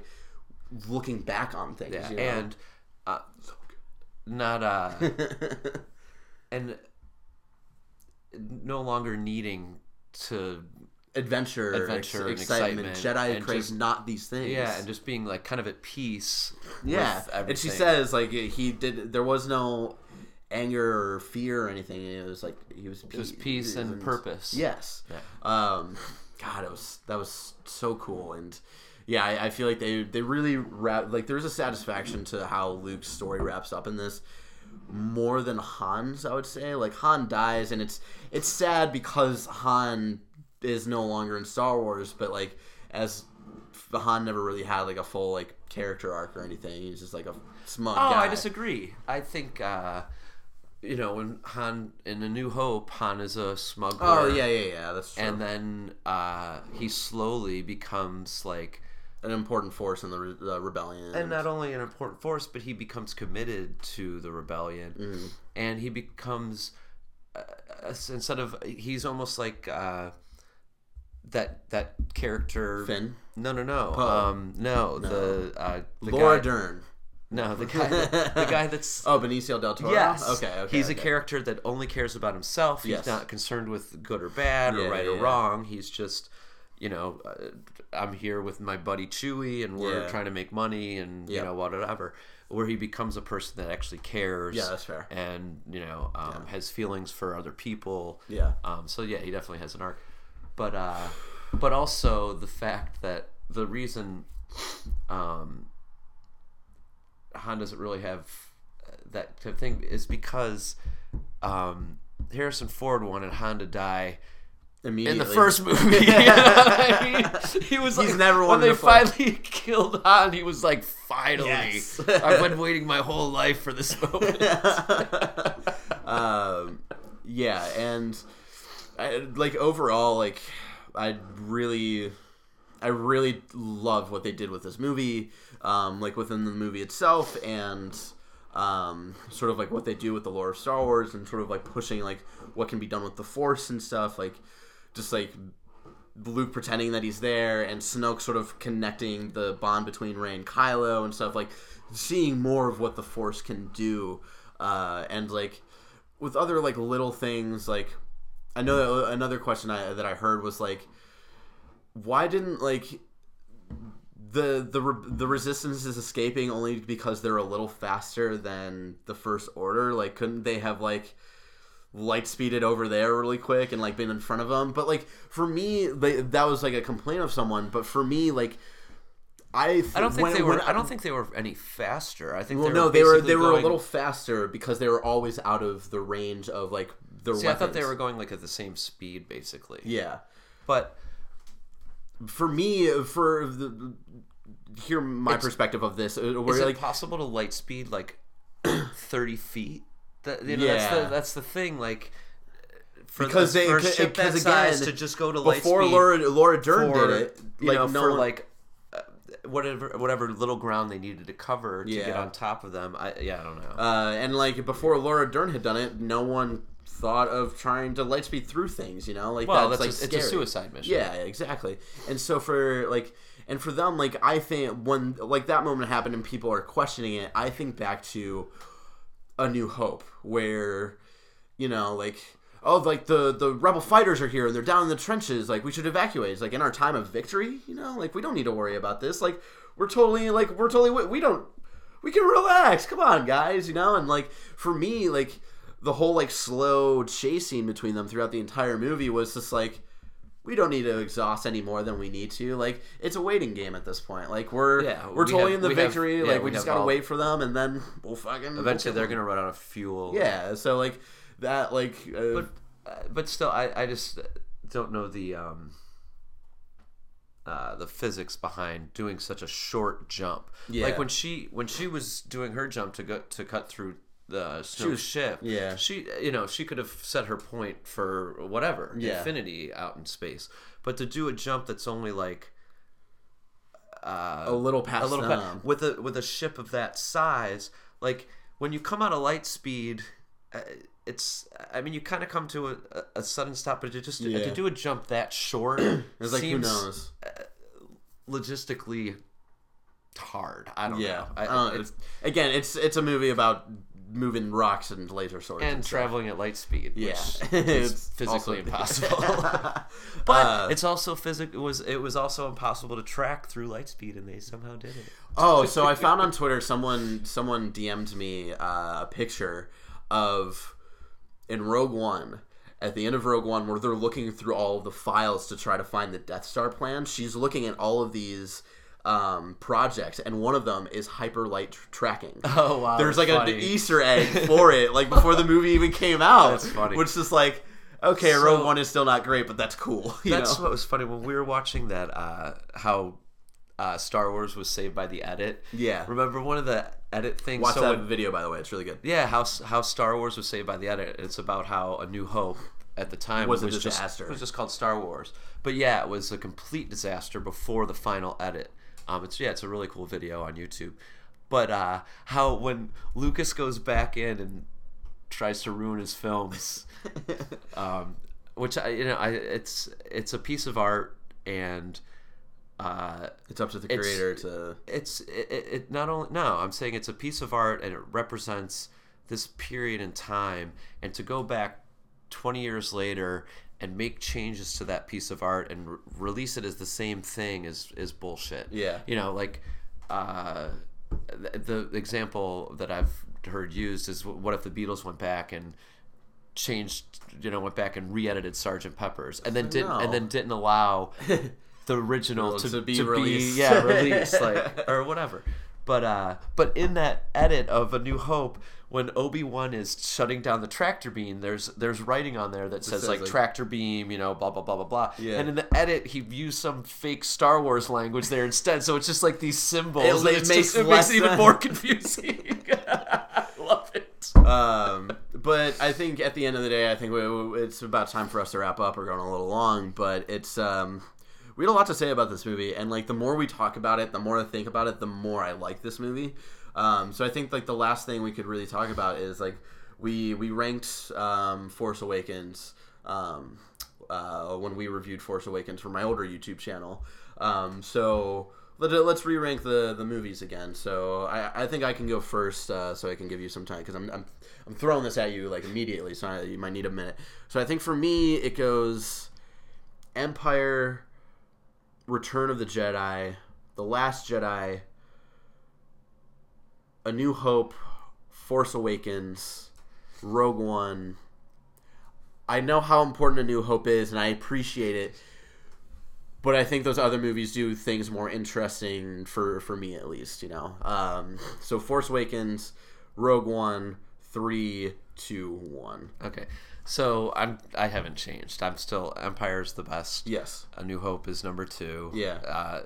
looking back on things Yeah, you know? and uh, not uh, and no longer needing to adventure, Adventure ex- excitement. excitement, Jedi and crave not these things. yeah, and just being like kind of at peace. yeah. And she says like he did. There was no anger or fear or anything. It was like he was. It was peace and purpose. Yes. Yeah. Um, God, it was that was so cool, and yeah, I, I feel like they they really wrap like there's a satisfaction to how Luke's story wraps up in this more than Han's. I would say like Han dies, and it's it's sad because Han is no longer in Star Wars, but like as Han never really had like a full like character arc or anything. He's just like a smug Oh, guy. I disagree. I think uh, you know when Han in A New Hope, Han is a smuggler. Oh yeah, yeah, yeah. That's true. and then uh, he slowly becomes like an important force in the re- uh, rebellion. and not only an important force, but he becomes committed to the rebellion, Mm-hmm. and he becomes uh, instead of he's almost like uh, that that character Finn? No, no, no. Poe. Um, no, the uh, the Laura guy, Dern. No, the guy, the guy that's Oh, Benicio del Toro. Yes. Okay. Okay. He's okay. a character that only cares about himself. He's Yes. not concerned with good or bad Yeah, or right yeah, or yeah. wrong. He's just, you know, uh, I'm here with my buddy Chewie, and we're Yeah. trying to make money, and you Yep. know whatever. Where he becomes a person that actually cares. Yeah, that's fair. And you know, um, has feelings for other people. Yeah. Um, so yeah, he definitely has an arc, but uh, but also the fact that the reason um, Han doesn't really have uh, that type of thing is because um, Harrison Ford wanted Han to die immediately. in the first movie. You know I mean? He was He's like, never when they to finally killed Han, he was like, finally, Yes. I've been waiting my whole life for this moment. um, yeah, and I, like overall, like I really, I really love what they did with this movie, um, like within the movie itself, and um, sort of like what they do with the lore of Star Wars, and sort of like pushing like what can be done with the Force and stuff, like just like Luke pretending that he's there and Snoke sort of connecting the bond between Rey and Kylo and stuff like seeing more of what the Force can do uh, and like with other like little things like I know another question I, that I heard was like why didn't like the the re- the resistance is escaping only because they're a little faster than the first order like couldn't they have like light speeded over there really quick and like been in front of them but like for me they, that was like a complaint of someone but for me like i th- I don't think when- they were. when I don't think they were any faster. I think well they no they were they were a little faster because they were always out of the range of like their See, I thought they were going like at the same speed, basically. yeah But for me for the hear my It's- perspective of this uh, where is it like possible to light speed like thirty feet? That you know, that's the that's the thing. Like for Because the, they- for ship that size again, to just go to light before speed Laura Laura Dern for, did it you like know, no for one- like uh, whatever whatever little ground they needed to cover to get on top of them. I yeah, I don't know. Uh, and like before Laura Dern had done it, no one thought of trying to lightspeed through things. You know, like well, that's, that's, like a, it's a suicide mission. Yeah, exactly. And so for like, and for them, like I think when like that moment happened and people are questioning it, I think back to A New Hope, where you know, like oh, like the the rebel fighters are here and they're down in the trenches. Like we should evacuate. It's like in our time of victory, you know, like we don't need to worry about this. Like we're totally like we're totally we don't we can relax. Come on, guys, you know. And like for me, like the whole like slow chase scene between them throughout the entire movie was just like we don't need to exhaust any more than we need to. Like it's a waiting game at this point. Like we're Yeah, we're we totally have- in the we have- victory. yeah, like we, we just gotta all- wait for them, and then we'll fucking Eventually, we'll they're gonna run out of fuel. Yeah. So like that, like uh, but uh, but still, I I just don't know the um uh, the physics behind doing such a short jump. Yeah. Like when she when she was doing her jump to go to cut through the snow was- ship. yeah. She you know she could have set her point for whatever Yeah. infinity out in space, but to do a jump that's only like uh, a little past a little with a with a ship of that size like when you come out of light speed uh, it's i mean you kind of come to a, a, sudden stop but to just Yeah. to do a jump that short It's like who seems knows? logistically hard i don't Yeah. know I I, it's, Again, it's it's a movie about moving rocks and laser swords and stuff. traveling at light speed Yeah. which It's is physically also- impossible but Uh, it's also physic it was it was also impossible to track through light speed and they somehow did it Oh, so I found on Twitter someone someone DM'd me uh, a picture of in Rogue One at the end of Rogue One where they're looking through all of the files to try to find the Death Star plan. She's looking at all of these um, projects, and one of them is hyperlight tr- tracking. Oh, wow, There's like funny. an Easter egg for it, like before the movie even came out. That's funny. Which is like, okay, So- Rogue One is still not great, but that's cool. You That's know? what was funny when we were watching that. Uh, how uh, Star Wars was saved by the edit. Yeah. Remember one of the edit things? Watch so that when- video, by the way. It's really good. yeah, how how Star Wars was saved by the edit. It's about how A New Hope at the time Was a just disaster. it was just called Star Wars. But yeah, it was a complete disaster before the final edit. Um, it's yeah, it's a really cool video on YouTube. But uh, how when Lucas goes back in and tries to ruin his films. um, which I, you know, I it's it's a piece of art, and uh, It's up to the It's- creator to. it's it, it, it not only no i'm saying it's a piece of art and it represents this period in time and to go back 20 years later and make changes to that piece of art and re- release it as the same thing is is bullshit Yeah. you know like uh the, the example that i've heard used is what if the beatles went back and changed you know went back and re-edited sergeant peppers and then didn't and then didn't allow the original to, To be to released. yeah released like or whatever but uh but in that edit of a new hope when obi-wan is shutting down the tractor beam there's there's writing on there that says, says, like, like- tractor beam you know blah blah blah blah blah. Yeah. and in the edit he used some fake star wars language there instead. So it's just like these symbols It- it makes just, it makes it even more confusing. I love it. Um, but I think at the end of the day, I think we, we- it's about time for us to wrap up. We're going a little long, but it's um, we had a lot to say about this movie, and like the more we talk about it, the more I think about it, the more I like this movie. Um, so I think like the last thing we could really talk about is like we we ranked um, Force Awakens um, uh, when we reviewed Force Awakens for my older YouTube channel. Um, so let, let's re-rank the the movies again. So I, I think I can go first, uh, so I can give you some time because I'm, I'm I'm throwing this at you like immediately, so I, you might need a minute. So I think for me it goes Empire, Return of the Jedi, The Last Jedi, A New Hope, Force Awakens, Rogue One. I know how important A New Hope is, and I appreciate it. But I think those other movies do things more interesting for for me at least, you know. Um, so Force Awakens, Rogue One, three, two, one. okay so i'm i haven't changed i'm still empire's the best Yes. a new hope is number two Yeah. uh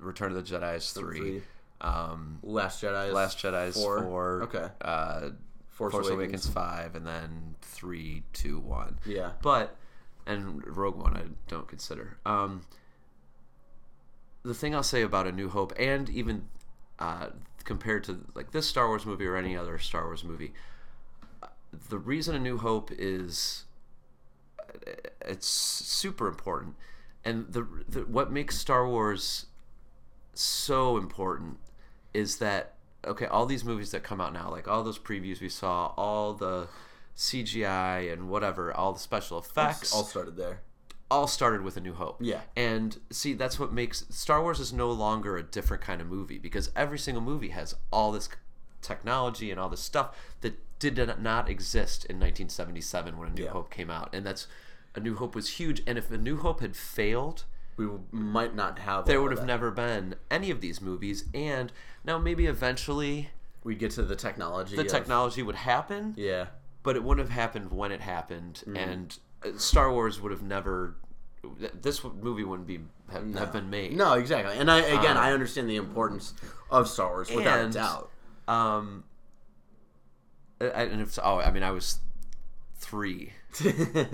return of the jedi is three, three. um Last Jedi. Is last jedi is four, four. Okay. uh Force, Force Awakens. Awakens. five, and then three, two, one. Yeah. But and Rogue One I don't consider. Um, the thing I'll say about A New Hope, and even uh, compared to like this Star Wars movie or any other Star Wars movie, the reason A New Hope is it's super important, and the, the what makes Star Wars so important is that okay, all these movies that come out now, like all those previews we saw, all the CGI and whatever, all the special effects, All started there. all started with A New Hope. Yeah. And see, that's what makes Star Wars is no longer a different kind of movie because every single movie has all this technology and all this stuff that did not exist in 1977 when A New Yeah. Hope came out. And that's A New Hope was huge. And if A New Hope had failed, We might not have. there would have never been any of these movies. And now maybe eventually We'd get to the technology. the of- technology would happen, Yeah. but it wouldn't have happened when it happened, Mm-hmm. and uh, Star Wars would have never. This movie wouldn't be have, have been made. No, exactly. And I again, Um, I understand the importance of Star Wars without and- doubt. Um. I, I- and if oh, I mean, I was three.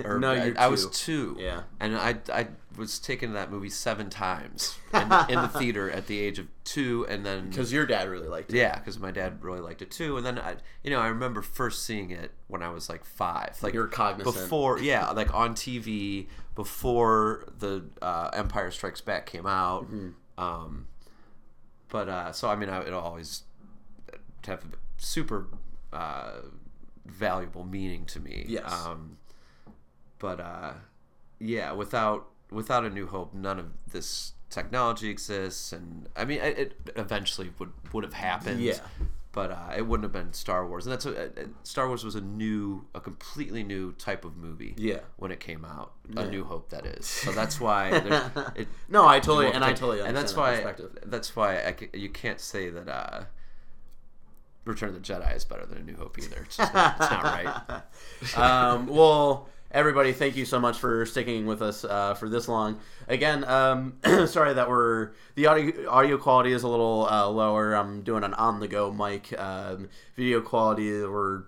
Or no, I, you're I was two. Yeah. And I I was taken to that movie seven times in, in the theater at the age of two, and then Because your dad really liked it. Yeah, because my dad really liked it too. And then I, you know, I remember first seeing it when I was like five, like You were cognizant. before, yeah, like on TV before the uh, Empire Strikes Back came out. Mm-hmm. Um, but uh, so I mean, I, it'll always have a super uh, valuable meaning to me. Yes. Um, but uh, yeah, without without a New Hope, none of this technology exists, and I mean, it, it eventually would would have happened. Yeah. But uh, it wouldn't have been Star Wars, and that's a, uh, Star Wars was a new, a completely new type of movie. Yeah. When it came out, Yeah. A New Hope, that is. So that's why. It, No, I totally and I totally and that's that why perspective. that's why I you can't say that uh, Return of the Jedi is better than A New Hope either. It's not, it's not right. um, well, everybody, thank you so much for sticking with us uh, for this long. Again, um, sorry that we're the audio audio quality is a little uh, lower. I'm doing an on the go mic. Um, video quality, we're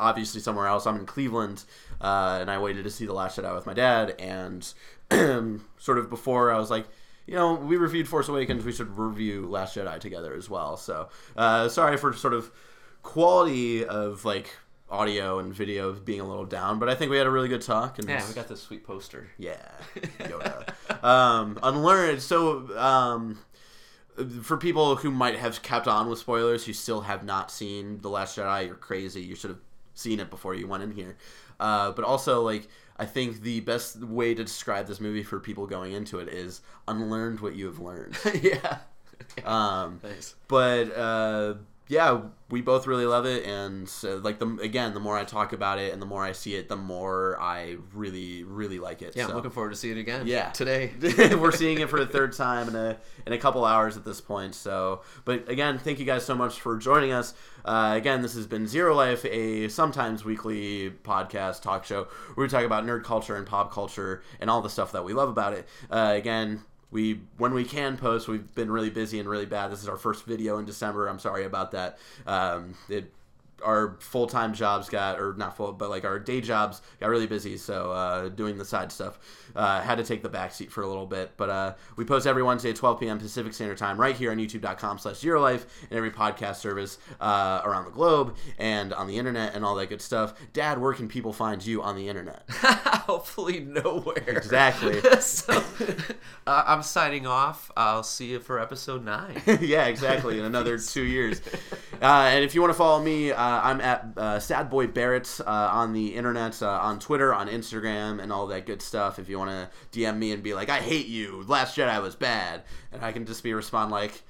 obviously somewhere else. I'm in Cleveland, uh, and I waited to see the Last Jedi with my dad. And sort of before, I was like, you know, we reviewed Force Awakens. We should review Last Jedi together as well. So uh, sorry for sort of quality of like audio and video being a little down, but I think we had a really good talk. And Yeah, we got this sweet poster. yeah, Yoda. um, unlearned. So, um, for people who might have kept on with spoilers, who still have not seen The Last Jedi, you're crazy. You should have seen it before you went in here. Uh, but also, like, I think the best way to describe this movie for people going into it is unlearned what you have learned. yeah. Um, Nice. but uh, yeah, we both really love it, and so, like the again, the more I talk about it and the more I see it, the more I really, really like it. Yeah, so. I'm looking forward to seeing it again. Yeah. Today. We're seeing it for the third time in a in a couple hours at this point. So, but again, thank you guys so much for joining us. Uh, again, this has been Zero Life, a sometimes weekly podcast talk show where we talk about nerd culture and pop culture and all the stuff that we love about it. Uh, again. We when we can post, we've been really busy and really bad. This is our first video in December. I'm sorry about that. Um, it our full time jobs got, or not full, but like our day jobs got really busy. So uh, doing the side stuff uh, had to take the back seat for a little bit. But uh, we post every Wednesday at 12 p.m. Pacific Standard Time right here on youtube.com slash zero life and every podcast service uh, around the globe and on the internet and all that good stuff. Dad, where can people find you on the internet? Hopefully nowhere. Exactly. so, uh, I'm signing off. I'll see you for episode nine. yeah, exactly. In another two years. Uh, and if you want to follow me, uh, I'm at uh, Sad Boy Barrett uh, on the internet, uh, on Twitter, on Instagram, and all that good stuff. If you want to DM me and be like, "I hate you," Last Jedi was bad, and I can just be respond like,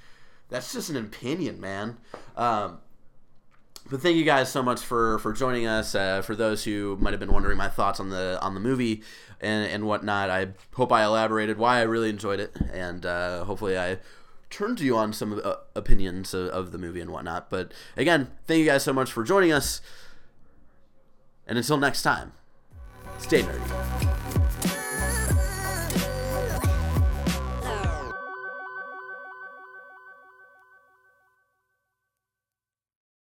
"That's just an opinion, man." Um, but thank you guys so much for for joining us. Uh, for those who might have been wondering my thoughts on the on the movie and and whatnot, I hope I elaborated why I really enjoyed it, and uh, hopefully I turned you on some uh, opinions of, of the movie and whatnot. But again, thank you guys so much for joining us, and until next time, stay nerdy.